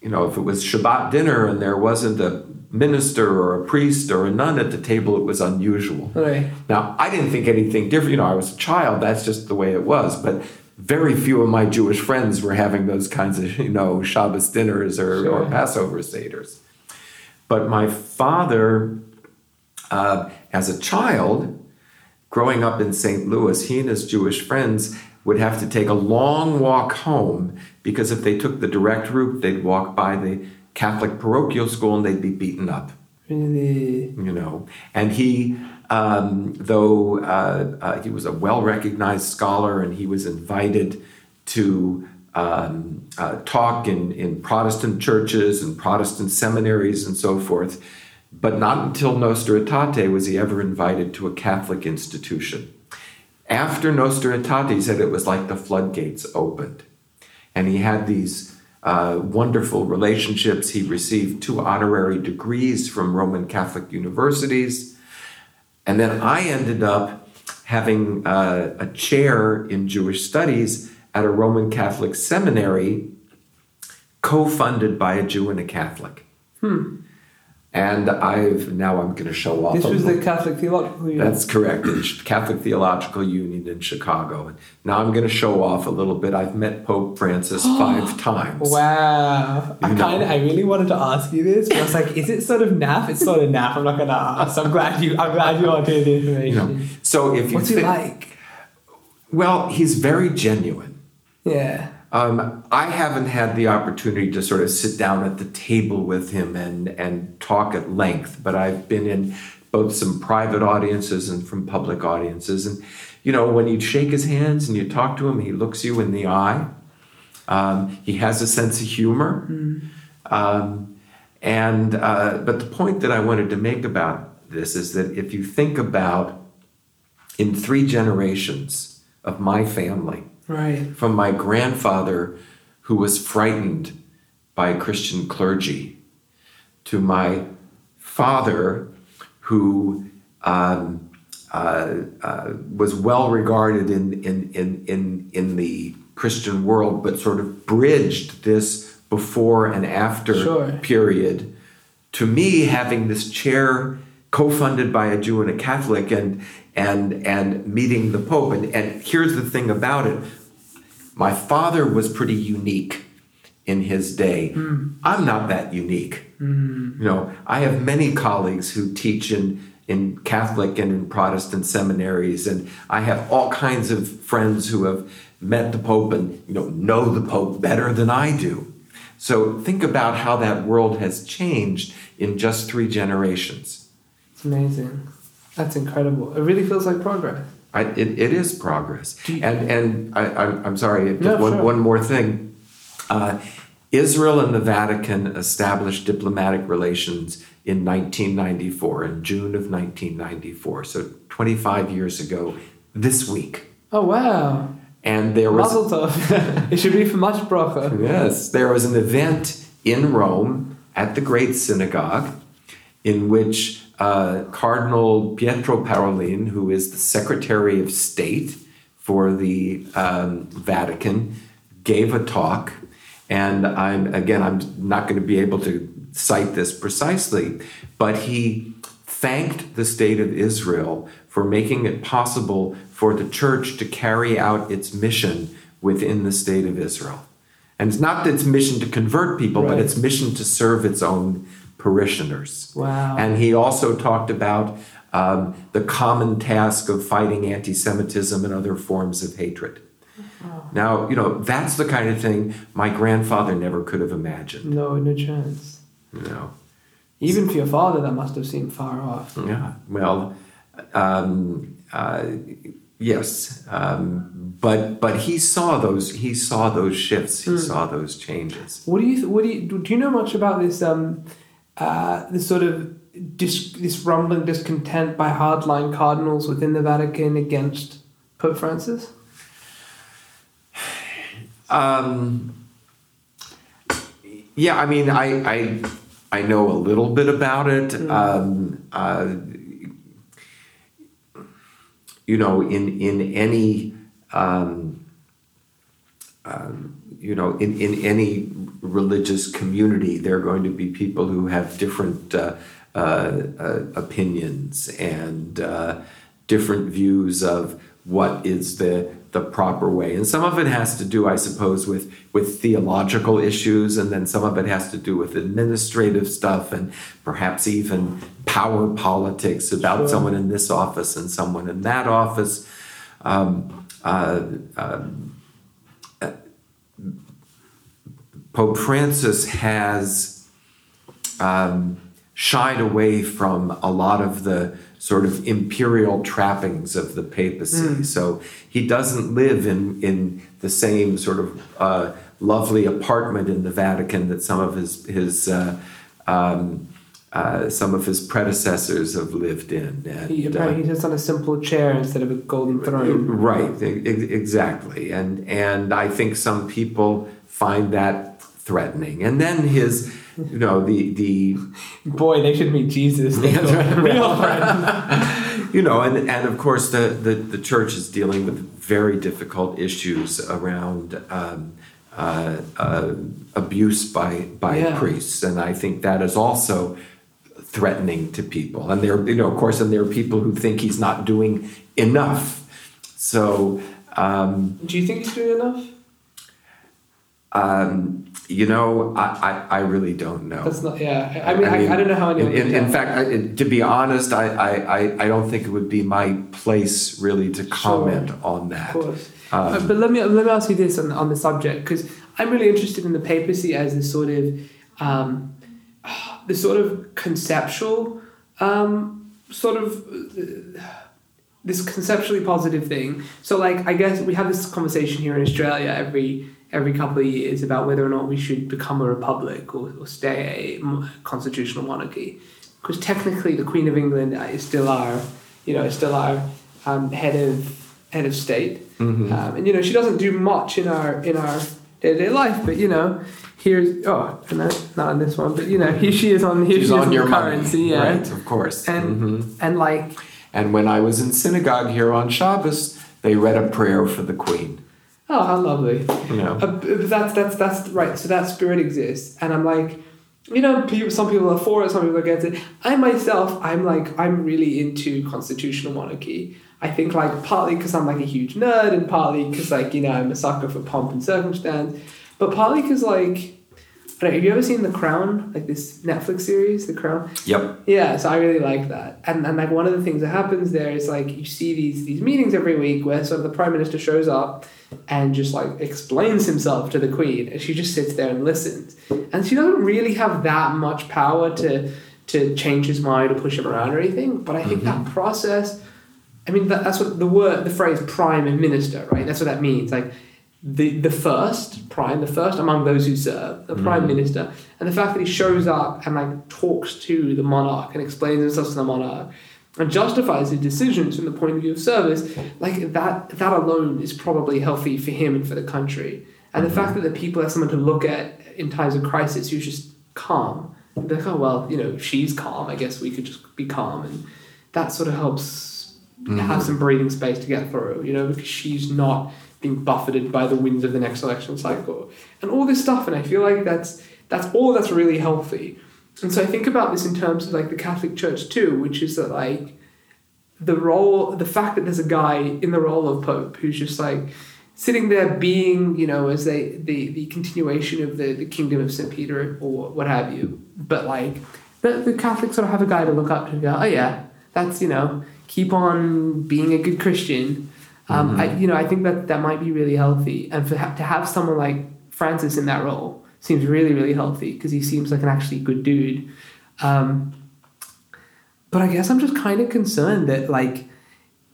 you know, if it was Shabbat dinner and there wasn't a minister or a priest or a nun at the table, it was unusual. Right. Now, I didn't think anything different. You know, I was a child, that's just the way it was. But very few of my Jewish friends were having those kinds of, you know, Shabbos dinners or, or Passover Seder's. But my father, uh, as a child, growing up in St. Louis, he and his Jewish friends would have to take a long walk home because if they took the direct route, they'd walk by the Catholic parochial school and they'd be beaten up Really. you know. And he, um, though uh, uh, he was a well recognized scholar and he was invited to um, uh, talk in, in Protestant churches and Protestant seminaries and so forth, but not until Nostra Aetate was he ever invited to a Catholic institution. After Nostra Aetate, he said it was like the floodgates opened. And he had these uh, wonderful relationships. He received two honorary degrees from Roman Catholic universities. And then I ended up having uh, a chair in Jewish studies at a Roman Catholic seminary co funded by a Jew and a Catholic. Hmm. And I've now I'm going to show off. This was the Catholic Theological Union. that's correct, Catholic Theological Union in Chicago. Now I'm going to show off a little bit. I've met Pope Francis <gasps> five times. Wow. I You know. kind I really wanted to ask you this, but I was like, is it sort of naff? It's sort of naff. I'm not gonna ask. I'm glad you. I'm glad you wanted the You information. know, so if you What's he like? well, he's very genuine. Yeah. Um, I haven't had the opportunity to sort of sit down at the table with him and, and talk at length, but I've been in both some private audiences and from public audiences. And, you know, when you shake his hands and you talk to him, he looks you in the eye. Um, he has a sense of humor. Um, and, uh, but the point that I wanted to make about this is that if you think about in three generations of my family, Right. from my grandfather who was frightened by Christian clergy to my father who um, uh, uh, was well regarded in, in, in, in, in the Christian world, but sort of bridged this before and after Sure. period to me having this chair co-funded by a Jew and a Catholic and and and meeting the Pope and, and here's the thing about it my father was pretty unique in his day hmm. I'm not that unique hmm. you know I have many colleagues who teach in in Catholic and in Protestant seminaries and I have all kinds of friends who have met the Pope and you know know the Pope better than I do so think about how that world has changed in just three generations. It's amazing. That's incredible. It really feels like progress. I, it, it is progress. And and I, I'm, I'm sorry, just No, one, sure. one more thing. Uh, Israel and the Vatican established diplomatic relations in 1994, in June of 1994, so 25 years ago this week. Oh wow. And there was <laughs> it should be for much bracha. Yes, there was an event in Rome at the Great Synagogue in which uh, Cardinal Pietro Parolin, who is the Secretary of State for the um, Vatican, gave a talk. And I'm again, I'm not going to be able to cite this precisely, but he thanked the state of Israel for making it possible for the church to carry out its mission within the state of Israel. And it's not its mission to convert people, but its mission to serve its own parishioners. Wow. And he also talked about um, the common task of fighting anti Semitism and other forms of hatred. Now, you know, that's the kind of thing my grandfather never could have imagined. No, no chance. You know, Even for your father, that must have seemed far off. yeah. Well, um, uh, yes, um, but but he saw those he saw those shifts. He saw those changes. What do you? What do you? Do you know much about this? Um, uh, this sort of dis, this rumbling discontent by hardline cardinals within the Vatican against Pope Francis. Um, yeah, I mean, I, I I know a little bit about it. Um, uh, you know, in in any um, um, you know in in any religious community, there are going to be people who have different uh, uh, uh, opinions and uh, different views of what is the the proper way and some of it has to do i suppose with with theological issues and then some of it has to do with administrative stuff and perhaps even power politics about Sure. someone in this office and someone in that office um, uh, um, uh, pope francis has um, shied away from a lot of the sort of imperial trappings of the papacy. So he doesn't live in, in the same sort of uh, lovely apartment in the Vatican that some of his his uh, um, uh, some of his predecessors have lived in. And, He, uh, he sits on a simple chair instead of a golden throne. Right, exactly, and and I think some people find that threatening. And then his, you know, the the Boy, they should meet Jesus. <laughs> <laughs> Real friends. <laughs> you know, and, and of course, the, the, the church is dealing with very difficult issues around um, uh, uh, abuse by, by Yeah. priests. And I think that is also threatening to people. And there, you know, of course, and there are people who think he's not doing enough. So, um, Do you think he's doing enough? Um, you know, I, I, I really don't know. That's not. Yeah. I, I mean, I, I, don't know how anyone. In, in, in fact, I, to be honest, I, I, I- don't think it would be my place really to comment on that. Of course. Um, but let me let me ask you this on, on the subject because I'm really interested in the papacy as this sort of um, this sort of conceptual um, sort of uh, this conceptually positive thing. So like I guess we have this conversation here in Australia every every couple of years about whether or not we should become a republic or, or stay a constitutional monarchy because technically the Queen of England is still our you know is still our um, head of head of state. mhm. Um, and you know, she doesn't do much in our in our day to day life, but you know, here's oh, and that, not on this one, but you know, here she is on here She's she is on your the money, currency, yeah, right? Of course. And- Mhm. and like and when I was in synagogue here on Shabbos, they read a prayer for the Queen. Oh, how lovely. Know, Uh, that's that's that's right. So that spirit exists, and I'm like, you know, people, some people are for it, some people are against it. I myself, I'm like, I'm really into constitutional monarchy. I think like partly because I'm like a huge nerd, and partly because like you know I'm a sucker for pomp and circumstance, but partly because like. I have you ever seen The Crown, like this Netflix series, The Crown? yep. Yeah, so I really like that. And and like one of the things that happens there is like you see these these meetings every week where sort of the prime minister shows up and just like explains himself to the queen and she just sits there and listens. And she doesn't really have that much power to to change his mind or push him around or anything, but I think that mm-hmm. process I mean that, that's what the word the phrase prime minister, right? That's what that means. Like the the first prime, the first among those who serve, the mm. prime minister, and the fact that he shows up and like talks to the monarch and explains himself to the monarch and justifies his decisions from the point of view of service, like that that alone is probably healthy for him and for the country. And the mm-hmm. fact that the people have someone to look at in times of crisis who's just calm. They're like, oh well, you know, she's calm. I guess we could just be calm, and that sort of helps mm-hmm. have some breathing space to get through. You know, because she's not being buffeted by the winds of the next election cycle and all this stuff. And I feel like that's that's all that's really healthy. And so I think about this in terms of like the Catholic Church too, which is that like the role, the fact that there's a guy in the role of Pope who's just like sitting there being, you know, as they the the continuation of the, the kingdom of St. Peter or what have you. But like the, the Catholics sort of have a guy to look up to and go, oh yeah, that's, you know, keep on being a good Christian. Um, I, you know, I think that that might be really healthy. And for to have someone like Francis in that role seems really, really healthy because he seems like an actually good dude. Um, but I guess I'm just kind of concerned that like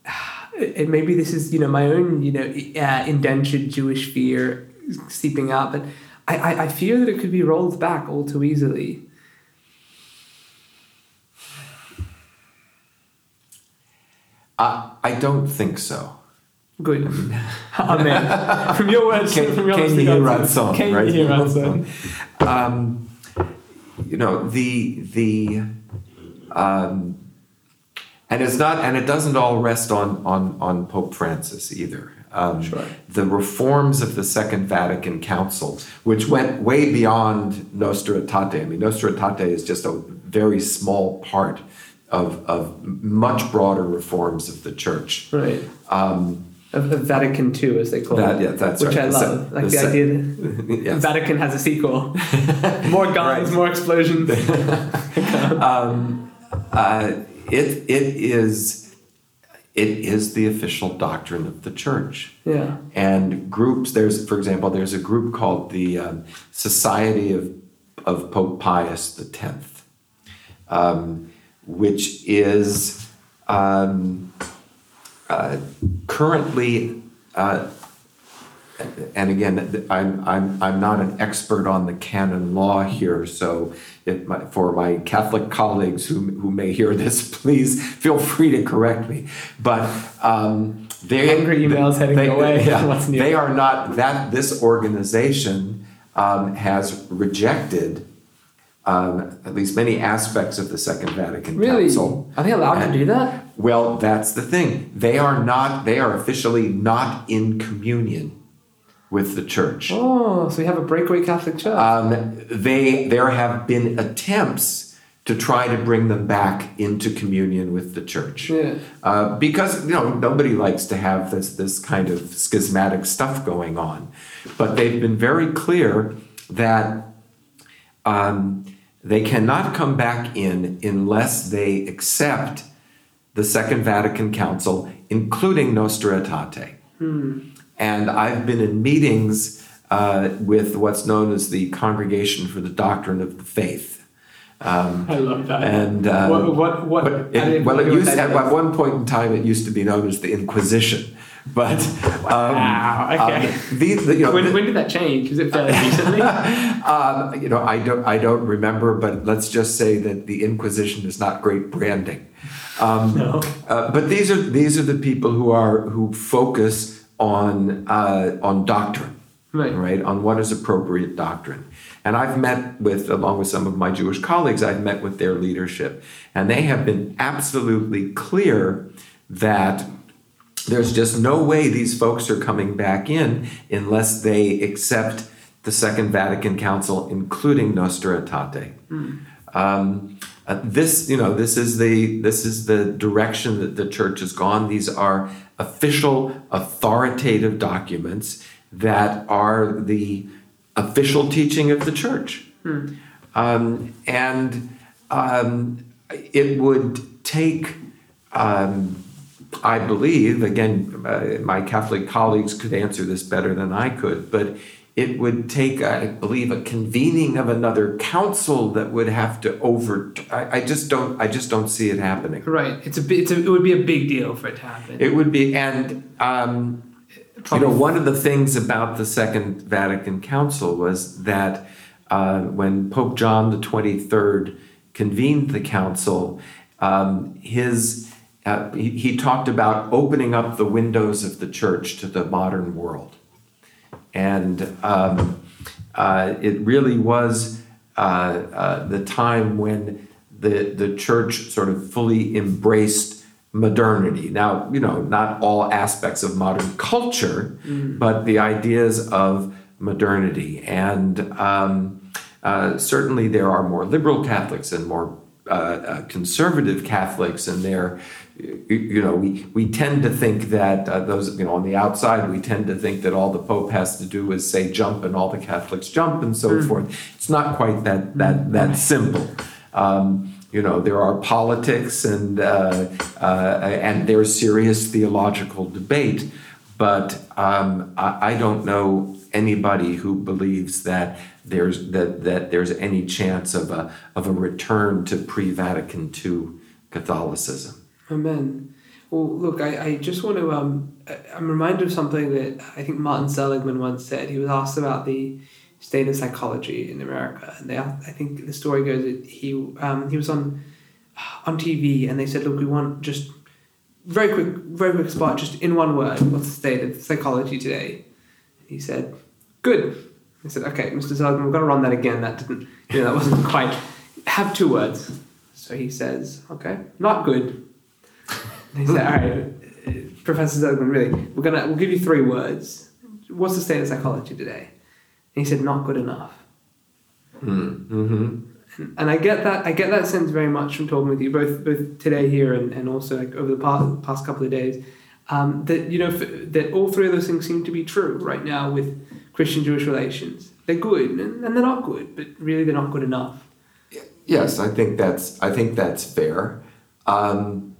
<sighs> and maybe this is you know my own you know uh, indentured Jewish fear seeping out, but I, I, I fear that it could be rolled back all too easily. I, I don't think so. Good, <laughs> amen. From your words, Can, from your can you hear Ratzon, Can right? you hear Ratzon? um, you know the the um, and it's not and it doesn't all rest on on on Pope Francis either. Um, Sure. The reforms of the Second Vatican Council, which went way beyond Nostra Aetate. I mean, Nostra Aetate is just a very small part of of much broader reforms of the Church. Right. Um, Of, of Vatican II, as they call That- it. yeah, that's which right. I love. like the the, idea that <laughs> yes. Vatican has a sequel. <laughs> more guns, Right. more explosions. <laughs> um, uh, it it is it is the official doctrine of the church yeah. and groups there's for example there's a group called the um, society of of pope pius x um, which is um, uh, currently uh, and again, I'm, I'm, I'm not an expert on the canon law here, so my, for my Catholic colleagues who, who may hear this, <laughs> please feel free to correct me. But um, they Angry emails heading they, your yeah, <laughs> What's new? they are not that. This organization um, has rejected um, at least many aspects of the Second Vatican Really? Council. Are they allowed And- to do that? Well, that's the thing. They are not. They are officially not in communion with the church. Oh, so we have a breakaway Catholic Church. Um, they there have been attempts to try to bring them back into communion with the church. yeah. Uh, because you know nobody likes to have this this kind of schismatic stuff going on, but they've been very clear that um, they cannot come back in unless they accept the Second Vatican Council, including Nostra Aetate. And I've been in meetings uh, with what's known as the Congregation for the Doctrine of the Faith. Um, I love that. and uh, what, what, what, it, well, it used that at one point in time it used to be known as the Inquisition, but um, Wow, okay. um, the, the, you know, when, the- when did that change? Was it fairly recently? <laughs> um, you know, I don't, I don't remember, but let's just say that the Inquisition is not great branding. Um, No. uh, but these are these are the people who are who focus on uh, on doctrine, Right. right? On what is appropriate doctrine. And I've met with, along with some of my Jewish colleagues, I've met with their leadership, and they have been absolutely clear that there's just no way these folks are coming back in unless they accept the Second Vatican Council, including Nostra Aetate. Um, uh, this, you know, this is the this is the direction that the church has gone. These are official, authoritative documents that are the official teaching of the church, um, and um, it would take. Um, I believe, again, uh, my Catholic colleagues could answer this better than I could, but it would take, I believe, a convening of another council that would have to over. I, I just don't. I just don't see it happening. right. It's a, it's a, it would be a big deal for it to happen. It would be, and um, you know, one of the things about the Second Vatican Council was that uh, when Pope John the Twenty Third convened the council, um, his uh, he, he talked about opening up the windows of the church to the modern world, and um, uh, it really was uh, uh, the time when the the church sort of fully embraced modernity. Now, you know, not all aspects of modern culture, but the ideas of modernity. And um, uh, certainly there are more liberal Catholics and more uh, uh, conservative Catholics, and there, you, know, we, we tend to think that uh, those, you know, on the outside, we tend to think that all the Pope has to do is say jump, and all the Catholics jump, and so forth. It's not quite that that that simple. Um, you know, there are politics and uh, uh, and there's serious theological debate, but um, I, I don't know anybody who believes that there's that that there's any chance of a of a return to pre-Vatican II Catholicism. Amen. Well, look, I, I just want to. Um, I'm reminded of something that I think Martin Seligman once said. He was asked about the state of psychology in America, and they, I think the story goes that he um, he was on on TV, and they said, "Look, we want just very quick, very quick spot, just in one word. What's the state of psychology today?" And he said, "Good." I said, "Okay, Mr. Seligman, we've got to run that again. That didn't, you know, that wasn't <laughs> quite. Have two words." So he says, "Okay, not good." He said, "All right, Professor Seligman, really, we're gonna we'll give you three words. What's the state of psychology today?" And he said, "Not good enough." Mm-hmm. And, and I get that I get that sense very much from talking with you both both today here and, and also like over the past past couple of days. Um, that you know f- that all three of those things seem to be true right now with Christian Jewish relations. They're good and, and they're not good, but really they're not good enough. Yes, I think that's I think that's fair. Um,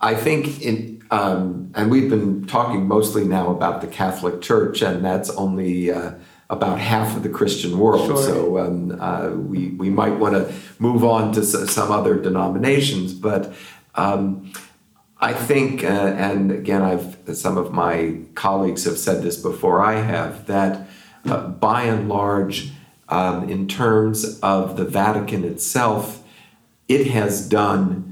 I think in um, and we've been talking mostly now about the Catholic Church, and that's only uh, about half of the Christian world. Sure. So um, uh, we we might want to move on to some other denominations, but. Um, I think, uh, and again, I've some of my colleagues have said this before I have that uh, by and large, um, in terms of the Vatican itself, it has done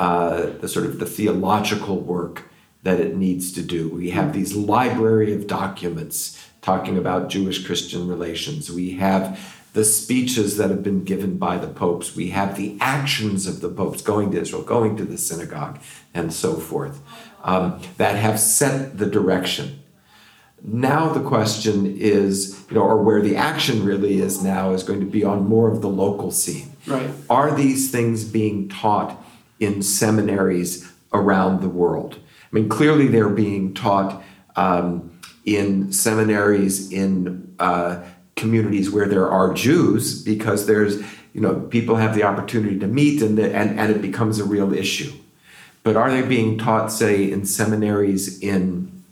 uh, the sort of the theological work that it needs to do. We have these library of documents talking about Jewish Christian relations. We have the speeches that have been given by the popes. We have the actions of the popes going to Israel, going to the synagogue, and so forth, um, that have set the direction. Now the question is, you know, or where the action really is now is going to be on more of the local scene. Right. Are these things being taught in seminaries around the world? I mean, clearly they're being taught um, in seminaries in uh, communities where there are Jews because there's, you know, people have the opportunity to meet and, the, and, and it becomes a real issue. But are they being taught, say, in seminaries in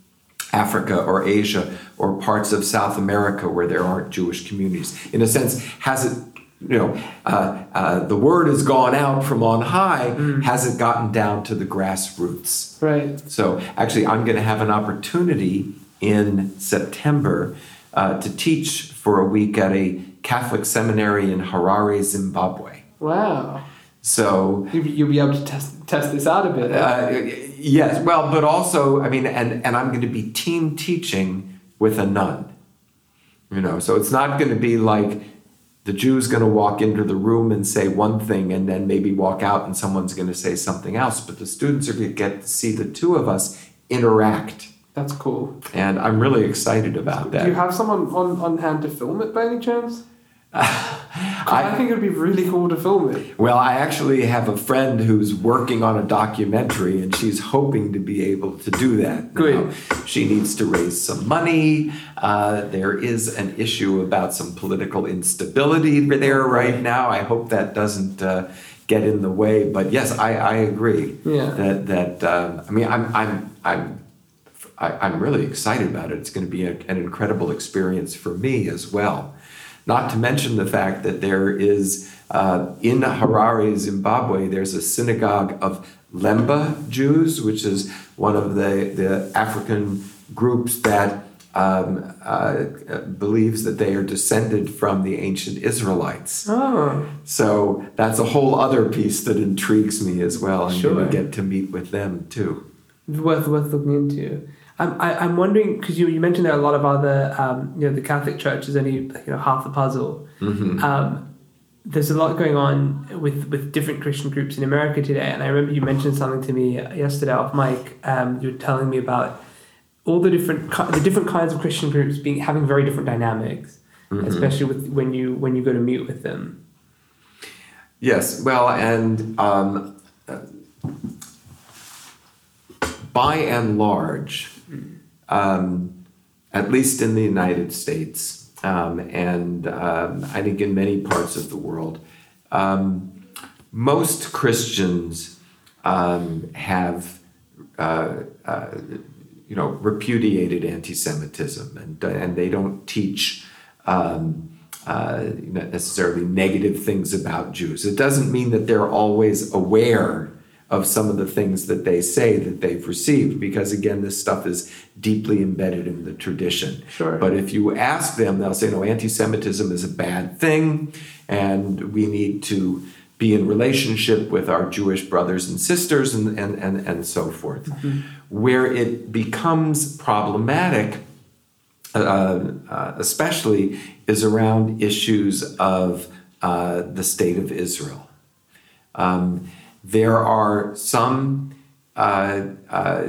Africa or Asia or parts of South America where there aren't Jewish communities? In a sense, has it, you know, uh, uh, the word has gone out from on high, mm. hasn't gotten down to the grassroots? Right. So actually, I'm going to have an opportunity in September uh, to teach for a week at a Catholic seminary in Harare, Zimbabwe. Wow. So you'll be able to test test this out a bit. Uh, yes, well, but also, I mean, and and I'm going to be team teaching with a nun. You know, so it's not going to be like the Jew's going to walk into the room and say one thing, and then maybe walk out and someone's going to say something else. But the students are going to get to see the two of us interact. That's cool. And I'm really excited about that. Do you have someone on, on hand to film it by any chance? <sighs> I, I, think it would be really cool to film it. Well, I actually have a friend who's working on a documentary, and she's hoping to be able to do that. Good. She needs to raise some money. Uh, there is an issue about some political instability there right now. I hope that doesn't. Uh, get in the way, but yes, I, I agree. Yeah. That that um, I mean, I'm I'm I'm I, am really excited about it. It's going to be a, an incredible experience for me as well. Not to mention the fact that there is uh, in Harare, Zimbabwe, there's a synagogue of Lemba Jews, which is one of the, the African groups that um, uh, believes that they are descended from the ancient Israelites. Oh. So that's a whole other piece that intrigues me as well. I'm sure. going to get to meet with them too. Worth worth looking into. I'm, I, am wondering because you, you mentioned there are a lot of other um, you know the Catholic Church is only you know half the puzzle. Mm-hmm. Um, there's a lot going on with with different Christian groups in America today, and I remember you mentioned something to me yesterday off mic. Um, you were telling me about all the different the different kinds of Christian groups being having very different dynamics, mm-hmm. especially with when you when you go to meet with them. Yes, well, and um, by and large, um, at least in the United States, um, and um, I think in many parts of the world, um, most Christians um, have, uh, uh, you know, repudiated anti-Semitism, and and they don't teach. Uh, necessarily negative things about Jews. It doesn't mean that they're always aware of some of the things that they say that they've received because again this stuff is deeply embedded in the tradition sure. but if you ask them they'll say no anti-semitism is a bad thing and we need to be in relationship with our jewish brothers and sisters and, and, and, and so forth mm-hmm. where it becomes problematic uh, uh, especially is around issues of uh, the state of israel um, there are some uh, uh,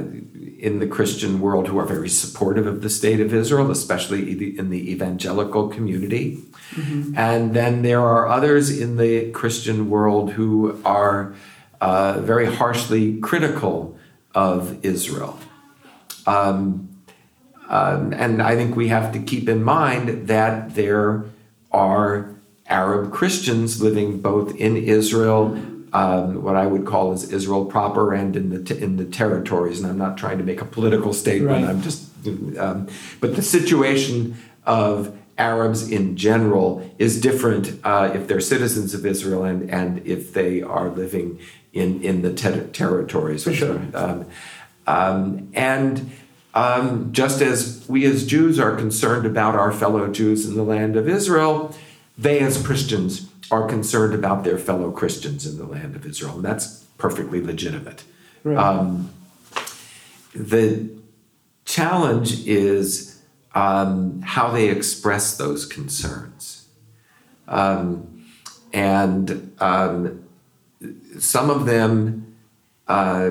in the Christian world who are very supportive of the state of Israel, especially in the evangelical community. Mm-hmm. And then there are others in the Christian world who are uh, very harshly critical of Israel. Um, um, and I think we have to keep in mind that there are Arab Christians living both in Israel um, what I would call is Israel proper and in the t- in the territories. And I'm not trying to make a political statement. Right. I'm just, um, but the situation of Arabs in general is different uh, if they're citizens of Israel and and if they are living in in the ter- territories. For sure. Um, um and. Um, just as we as Jews are concerned about our fellow Jews in the land of Israel, they as Christians are concerned about their fellow Christians in the land of Israel, and that's perfectly legitimate. Right. Um, the challenge is um, how they express those concerns. Um, and um, some of them, uh,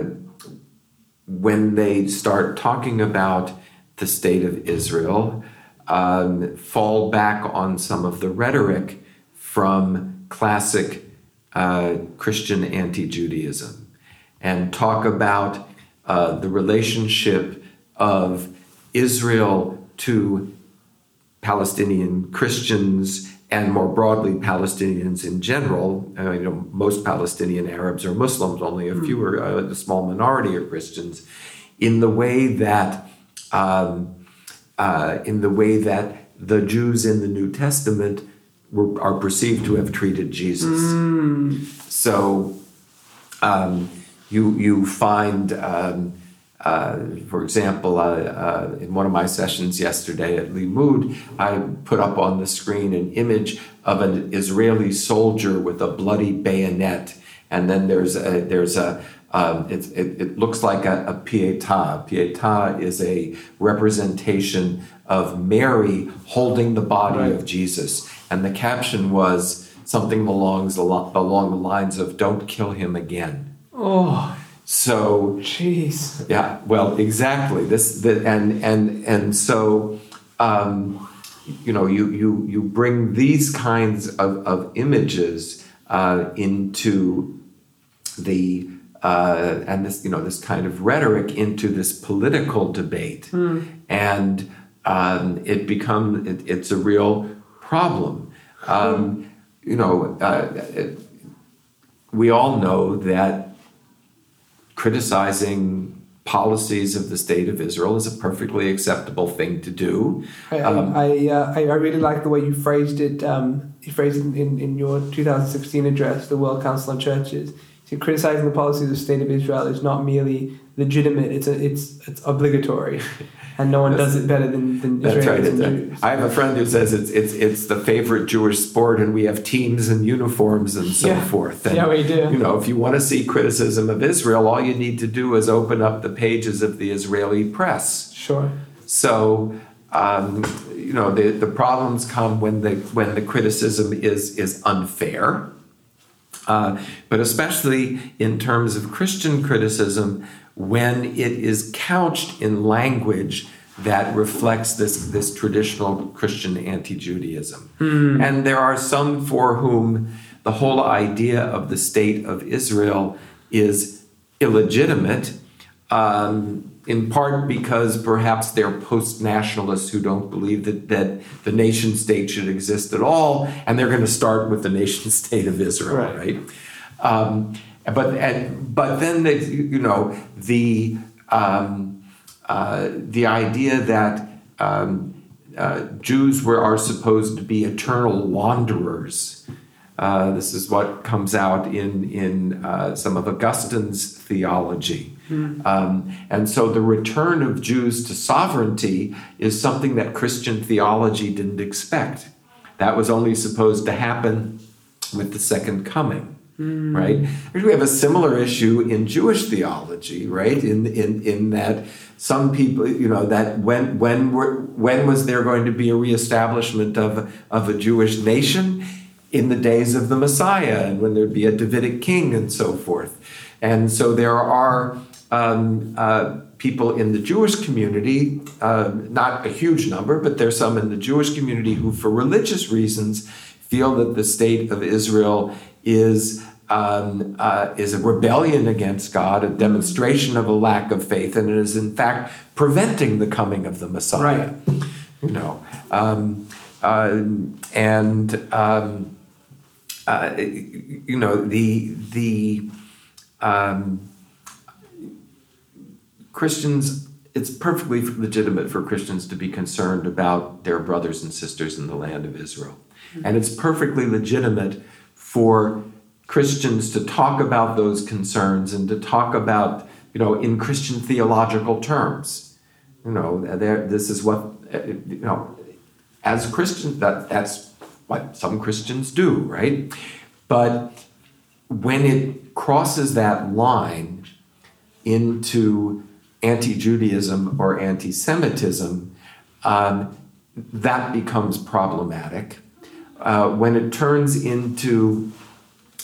when they start talking about the state of Israel, um, fall back on some of the rhetoric from classic uh, Christian anti Judaism and talk about uh, the relationship of Israel to Palestinian Christians and more broadly Palestinians in general. Uh, you know, most Palestinian Arabs are Muslims; only a few are uh, a small minority are Christians. In the way that, um, uh, in the way that the Jews in the New Testament were, are perceived to have treated Jesus. Mm. So, um, you you find. Um, uh, for example, uh, uh, in one of my sessions yesterday at Limmud, I put up on the screen an image of an Israeli soldier with a bloody bayonet, and then there's a, there's a um, it, it, it, looks like a, a pietà. Pietà is a representation of Mary holding the body right. of Jesus, and the caption was something along along the lines of "Don't kill him again." Oh. So, jeez. Yeah, well, exactly. This, the, and and and so, um, you know, you you you bring these kinds of of images uh, into the uh, and this you know this kind of rhetoric into this political debate, mm. and um, it becomes it, it's a real problem. Um, you know, uh, it, we all know that criticizing policies of the state of Israel is a perfectly acceptable thing to do. I, um, I, uh, I, really like the way you phrased it. Um, you phrased it in, in your 2016 address, the World Council on Churches. Criticizing the policies of the state of Israel is not merely legitimate; it's a, it's it's obligatory. and no one does it better than, than That's right. and Jews. I have a friend who says it's it's it's the favorite Jewish sport, and we have teams and uniforms and so yeah. forth. And, yeah, we do. You know, if you want to see criticism of Israel, all you need to do is open up the pages of the Israeli press. Sure. So. Um, you know the, the problems come when the when the criticism is is unfair, uh, but especially in terms of Christian criticism, when it is couched in language that reflects this, this traditional Christian anti Judaism. Mm. And there are some for whom the whole idea of the state of Israel is illegitimate, um, in part because perhaps they're post nationalists who don't believe that, that the nation state should exist at all, and they're going to start with the nation <laughs> state of Israel, right? right? Um, but and, but then the, you know the um, uh, the idea that um, uh, Jews were are supposed to be eternal wanderers. Uh, this is what comes out in in uh, some of Augustine's theology. Mm. Um, and so the return of Jews to sovereignty is something that Christian theology didn't expect. That was only supposed to happen with the second coming. Mm. Right? We have a similar issue in Jewish theology, right? In in in that some people, you know, that when when were, when was there going to be a reestablishment of of a Jewish nation? In the days of the Messiah, and when there'd be a Davidic king, and so forth. And so there are um, uh, people in the Jewish community, uh, not a huge number, but there's some in the Jewish community who, for religious reasons, feel that the state of Israel is um, uh, is a rebellion against God, a demonstration of a lack of faith, and it is in fact preventing the coming of the Messiah. Right. You know, um, uh, and um, uh, you know the the um, Christians. It's perfectly legitimate for Christians to be concerned about their brothers and sisters in the land of Israel, mm-hmm. and it's perfectly legitimate for Christians to talk about those concerns and to talk about, you know, in Christian theological terms. You know, this is what, you know, as Christians, that, that's what some Christians do, right? But when it crosses that line into anti Judaism or anti Semitism, um, that becomes problematic uh, when it turns into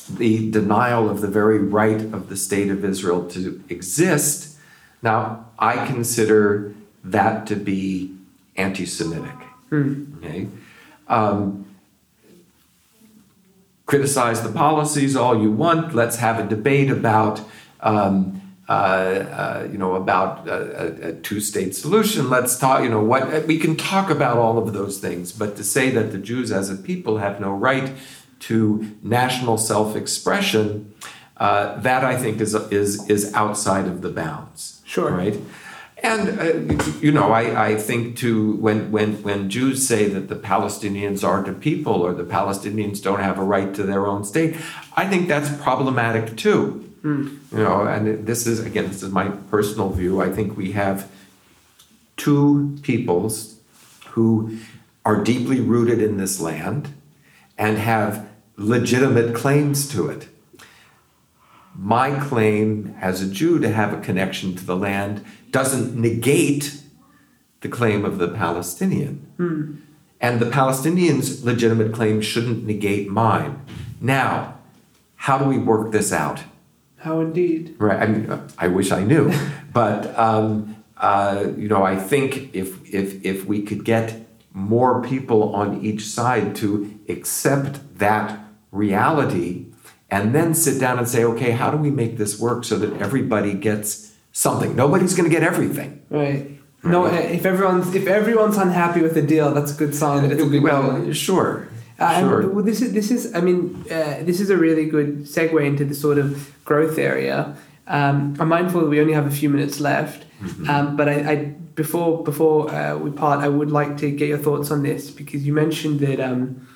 the denial of the very right of the state of Israel to exist, now I consider that to be anti Semitic. Okay? Um, criticize the policies all you want. Let's have a debate about, um, uh, uh, you know, about a, a two-state solution. Let's talk. You know, what we can talk about all of those things, but to say that the Jews as a people have no right to national self-expression, uh, that I think is is is outside of the bounds. Sure. Right. And uh, you know, I, I think too when when when Jews say that the Palestinians aren't a people or the Palestinians don't have a right to their own state, I think that's problematic too. Mm. You know, and this is again, this is my personal view. I think we have two peoples who are deeply rooted in this land and have legitimate claims to it. My claim as a Jew to have a connection to the land doesn't negate the claim of the Palestinian. Hmm. And the Palestinians' legitimate claim shouldn't negate mine. Now, how do we work this out? How indeed. Right. I mean, I wish I knew, <laughs> but um, uh, you know, I think if if if we could get more people on each side to accept that reality, and then sit down and say, okay, how do we make this work so that everybody gets something. Nobody's going to get everything. Right. No, if everyone's if everyone's unhappy with the deal, that's a good sign that it's a good well, deal. sure. Uh, sure. and, well, this is this is I mean uh, this is a really good segue into the sort of growth area. Um, I'm mindful that we only have a few minutes left, Mhm. um, but I, I before before uh, we part, I would like to get your thoughts on this because you mentioned that um,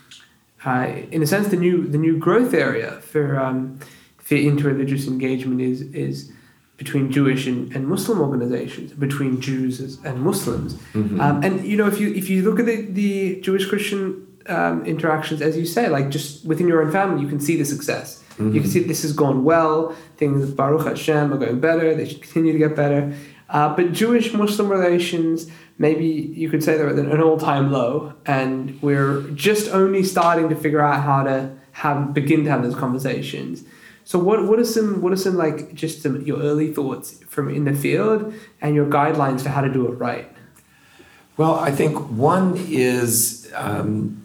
uh, in a sense the new the new growth area for um, for interreligious engagement is is between Jewish and, and Muslim organizations, between Jews and Muslims. Mhm. Um, and you know, if you if you look at the, the Jewish Christian um, interactions, as you say, like just within your own family, you can see the success. You can see this has gone well. Things Baruch Hashem are going better. They should continue to get better. Uh, but Jewish Muslim relations, maybe you could say they're at an all time low, and we're just only starting to figure out how to have begin to have those conversations. So what what are some what are some like just some your early thoughts from in the field and your guidelines for how to do it right? Well, I think one is um,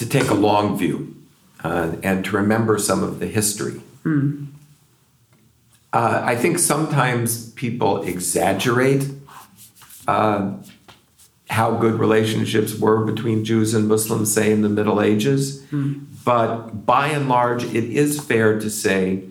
to take a long view uh, and to remember some of the history. Hmm. Uh, I think sometimes people exaggerate uh, how good relationships were between Jews and Muslims, say in the Middle Ages. But by and large, it is fair to say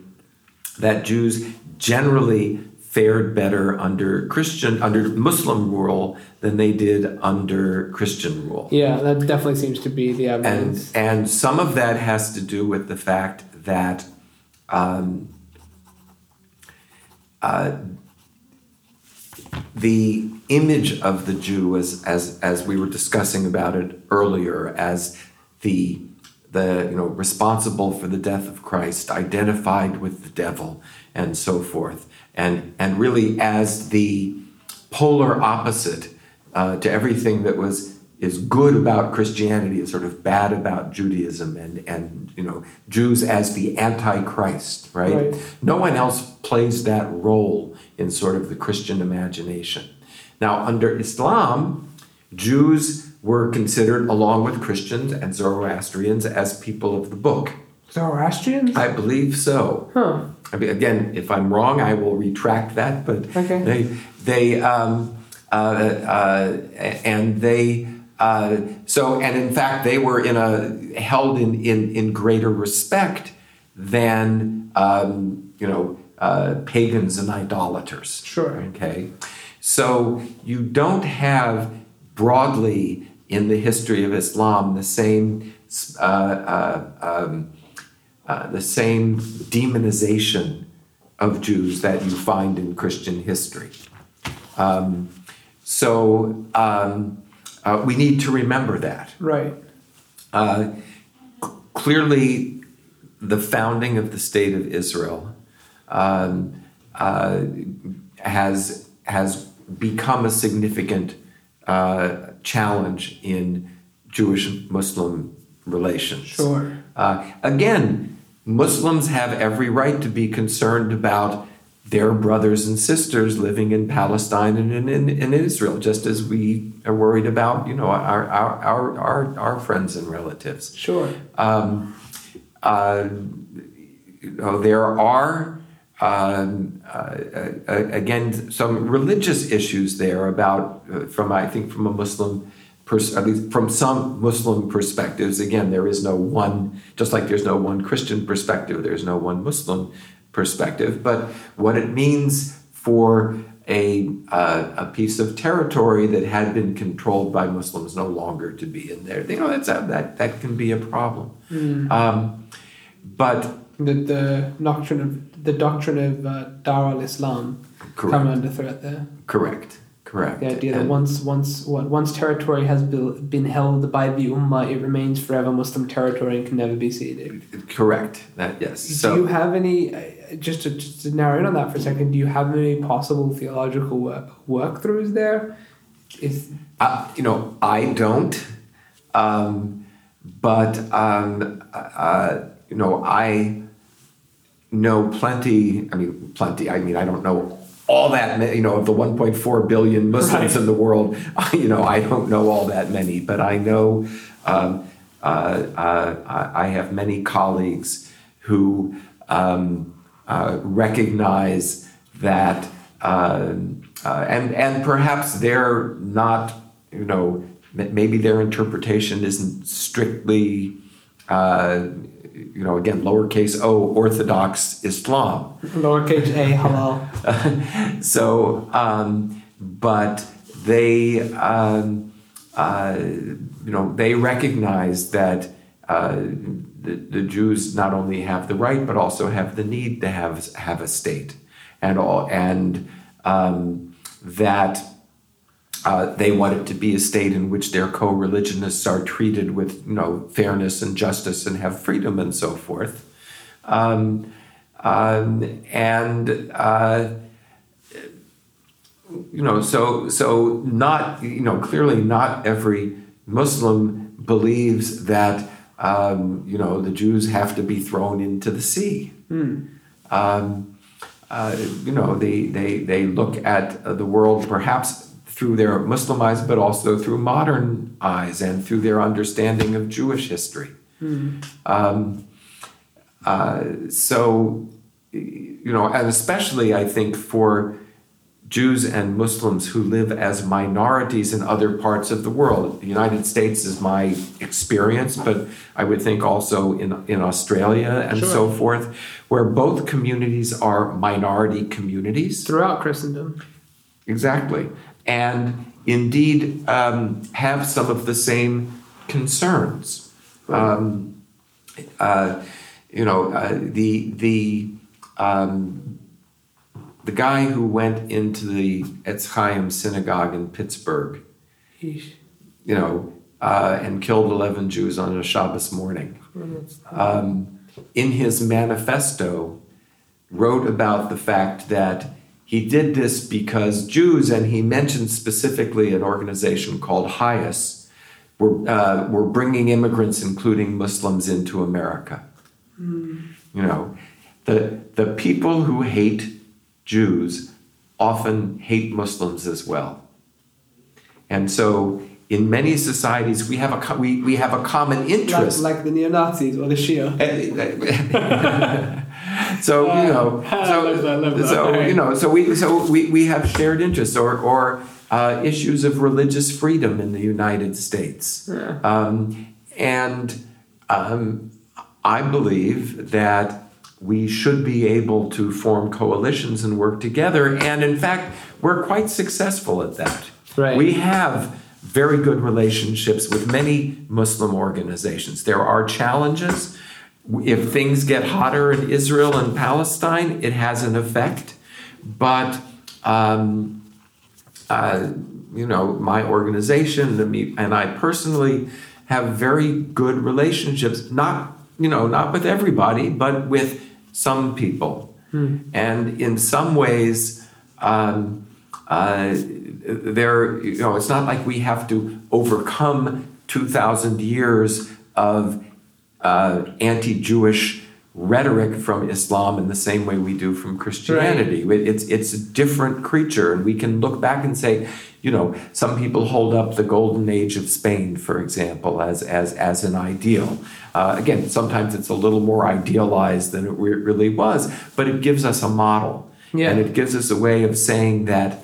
that Jews generally fared better under Christian, under Muslim rule than they did under Christian rule. Yeah, that definitely seems to be the And, evidence. and some of that has to do with the fact that um, uh, the image of the Jew, as, as, as we were discussing about it earlier, as the, the you know, responsible for the death of Christ, identified with the devil, and so forth, and, and really as the polar opposite uh, to everything that was is good about Christianity is sort of bad about Judaism and, and you know Jews as the antichrist, right? Right. No one else plays that role in sort of the Christian imagination. Now, under Islam, Jews were considered, along with Christians and Zoroastrians, as people of the book. Zoroastrians? I believe so. huh. I mean, again, if I'm wrong, I will retract that. But Okay. they, they, um, uh, uh, and they, uh, so, and in fact, they were in a held in in, in greater respect than um, you know uh, pagans and idolaters. Sure. Okay, so you don't have broadly in the history of Islam the same. Uh, uh, um, uh, the same demonization of Jews that you find in Christian history. Um, so um, uh, we need to remember that. Right. Uh, c- clearly, the founding of the state of Israel um, uh, has has become a significant uh, challenge in Jewish Muslim relations. Sure. Uh, again, Muslims have every right to be concerned about their brothers and sisters living in Palestine and in, in, in Israel, just as we are worried about, you know, our, our, our, our, our friends and relatives. Sure. Um, uh, you know, there are, um, uh, uh, again, some religious issues there about, uh, from I think, from a Muslim pers- at least from some Muslim perspectives, again, there is no one, just like there's no one Christian perspective, there's no one Muslim perspective. But what it means for a, uh, a piece of territory that had been controlled by Muslims no longer to be in there, you know, that's a, that, that can be a problem. Mm. Um, but The, the doctrine of the doctrine of uh, Dar al Islam Correct. come under threat there. correct, correct. The idea that once once what once territory has been held by the Ummah, it remains forever Muslim territory and can never be ceded. correct. That yes. do So you have any uh, just to, just to narrow in on that for a second? Do you have any possible theological work work throughs there? Is Uh, you know, I don't. Um, but, um, uh, you know, I know plenty. I mean, plenty. I mean, I don't know all that, you know, of the 1.4 billion Muslims Right. in the world, <laughs> you know, I don't know all that many, but I know um, uh, uh, I I have many colleagues who um, uh, recognize that, um, uh, and and perhaps they're not, you know, maybe their interpretation isn't strictly, uh, you know, again, lowercase o, Orthodox Islam. lowercase a halal? <laughs> so, um, but they, um, uh, you know, they recognize that uh, the, the Jews not only have the right but also have the need to have have a state, and all, and um, that. Uh, they want it to be a state in which their co-religionists are treated with, you know, fairness and justice and have freedom and so forth. Um, um, and uh, you know, so so not you know clearly not every Muslim believes that um, you know the Jews have to be thrown into the sea. Um, uh, you know, they they they look at the world perhaps through their Muslim eyes, but also through modern eyes and through their understanding of Jewish history. Um, uh, so, you know, and especially I think for Jews and Muslims who live as minorities in other parts of the world. The United States is my experience, but I would think also in, in Australia and so forth, where both communities are minority communities. Throughout Christendom. Exactly. And indeed um, have some of the same concerns. Um, uh, you know, uh, the, the, um, the guy who went into the Etz Chaim synagogue in Pittsburgh, you know, uh, and killed 11 Jews on a Shabbos morning, um, in his manifesto, wrote about the fact that he did this because Jews, and he mentioned specifically an organization called HIAS, were, uh, were bringing immigrants, including Muslims, into America. Hmm. You know, the, the people who hate Jews often hate Muslims as well. And so in many societies, we have a, we, we have a common Like, interest. like the neo Nazis or the Shia. <laughs> Eh, eh, eh, <laughs> so you know, <laughs> so, that, that. so you know, so we so we, we have shared interests or or uh, issues of religious freedom in the United States, Yeah. um, and um, I believe that we should be able to form coalitions and work together, and in fact, we're quite successful at that. Right. We have very good relationships with many Muslim organizations. There are challenges. If things get hotter in Israel and Palestine, it has an effect. But, um, uh, you know, my organization and and I personally have very good relationships, not, you know, not with everybody, but with some people. And in some ways, um, uh, there, you know, it's not like we have to overcome 2,000 years of uh, anti Jewish rhetoric from Islam in the same way we do from Christianity. Right. It's, it's a different creature, and we can look back and say, you know, some people hold up the golden age of Spain, for example, as, as, as an ideal. Uh, again, sometimes it's a little more idealized than it really was, but it gives us a model. Yeah. And it gives us a way of saying that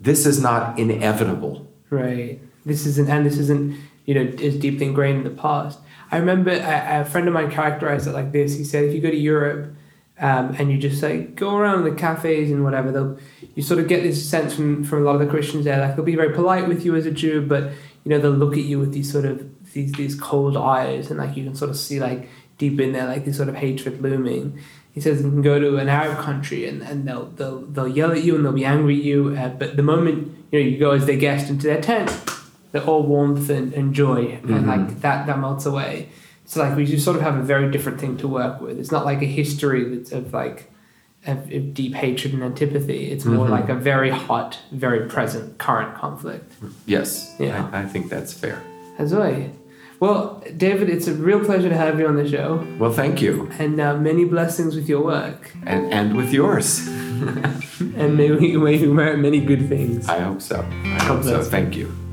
this is not inevitable. Right. This isn't, and this isn't, you know, is deeply ingrained in the past. I remember a, a, friend of mine characterized it like this. He said, if you go to Europe um, and you just like go around the cafes and whatever, they'll you sort of get this sense from, from a lot of the Christians there, like they'll be very polite with you as a Jew, but you know they'll look at you with these sort of these these cold eyes, and like you can sort of see like deep in there like this sort of hatred looming. He says you can go to an Arab country and, and they'll they'll they'll yell at you and they'll be angry at you, uh, but the moment you know you go as their guest into their tent they're all warmth and, and joy, and mm-hmm. like that that melts away. So like we just sort of have a very different thing to work with. It's not like a history that's of like of, of deep hatred and antipathy. It's more mm-hmm. like a very hot, very present current conflict. Yes, yeah, I, I think that's fair. As well. Well, David, it's a real pleasure to have you on the show. Well, thank you. And uh, many blessings with your work. And, and with yours. <laughs> and may we, may we merit many good things. I hope so. I hope, hope so. Thank you.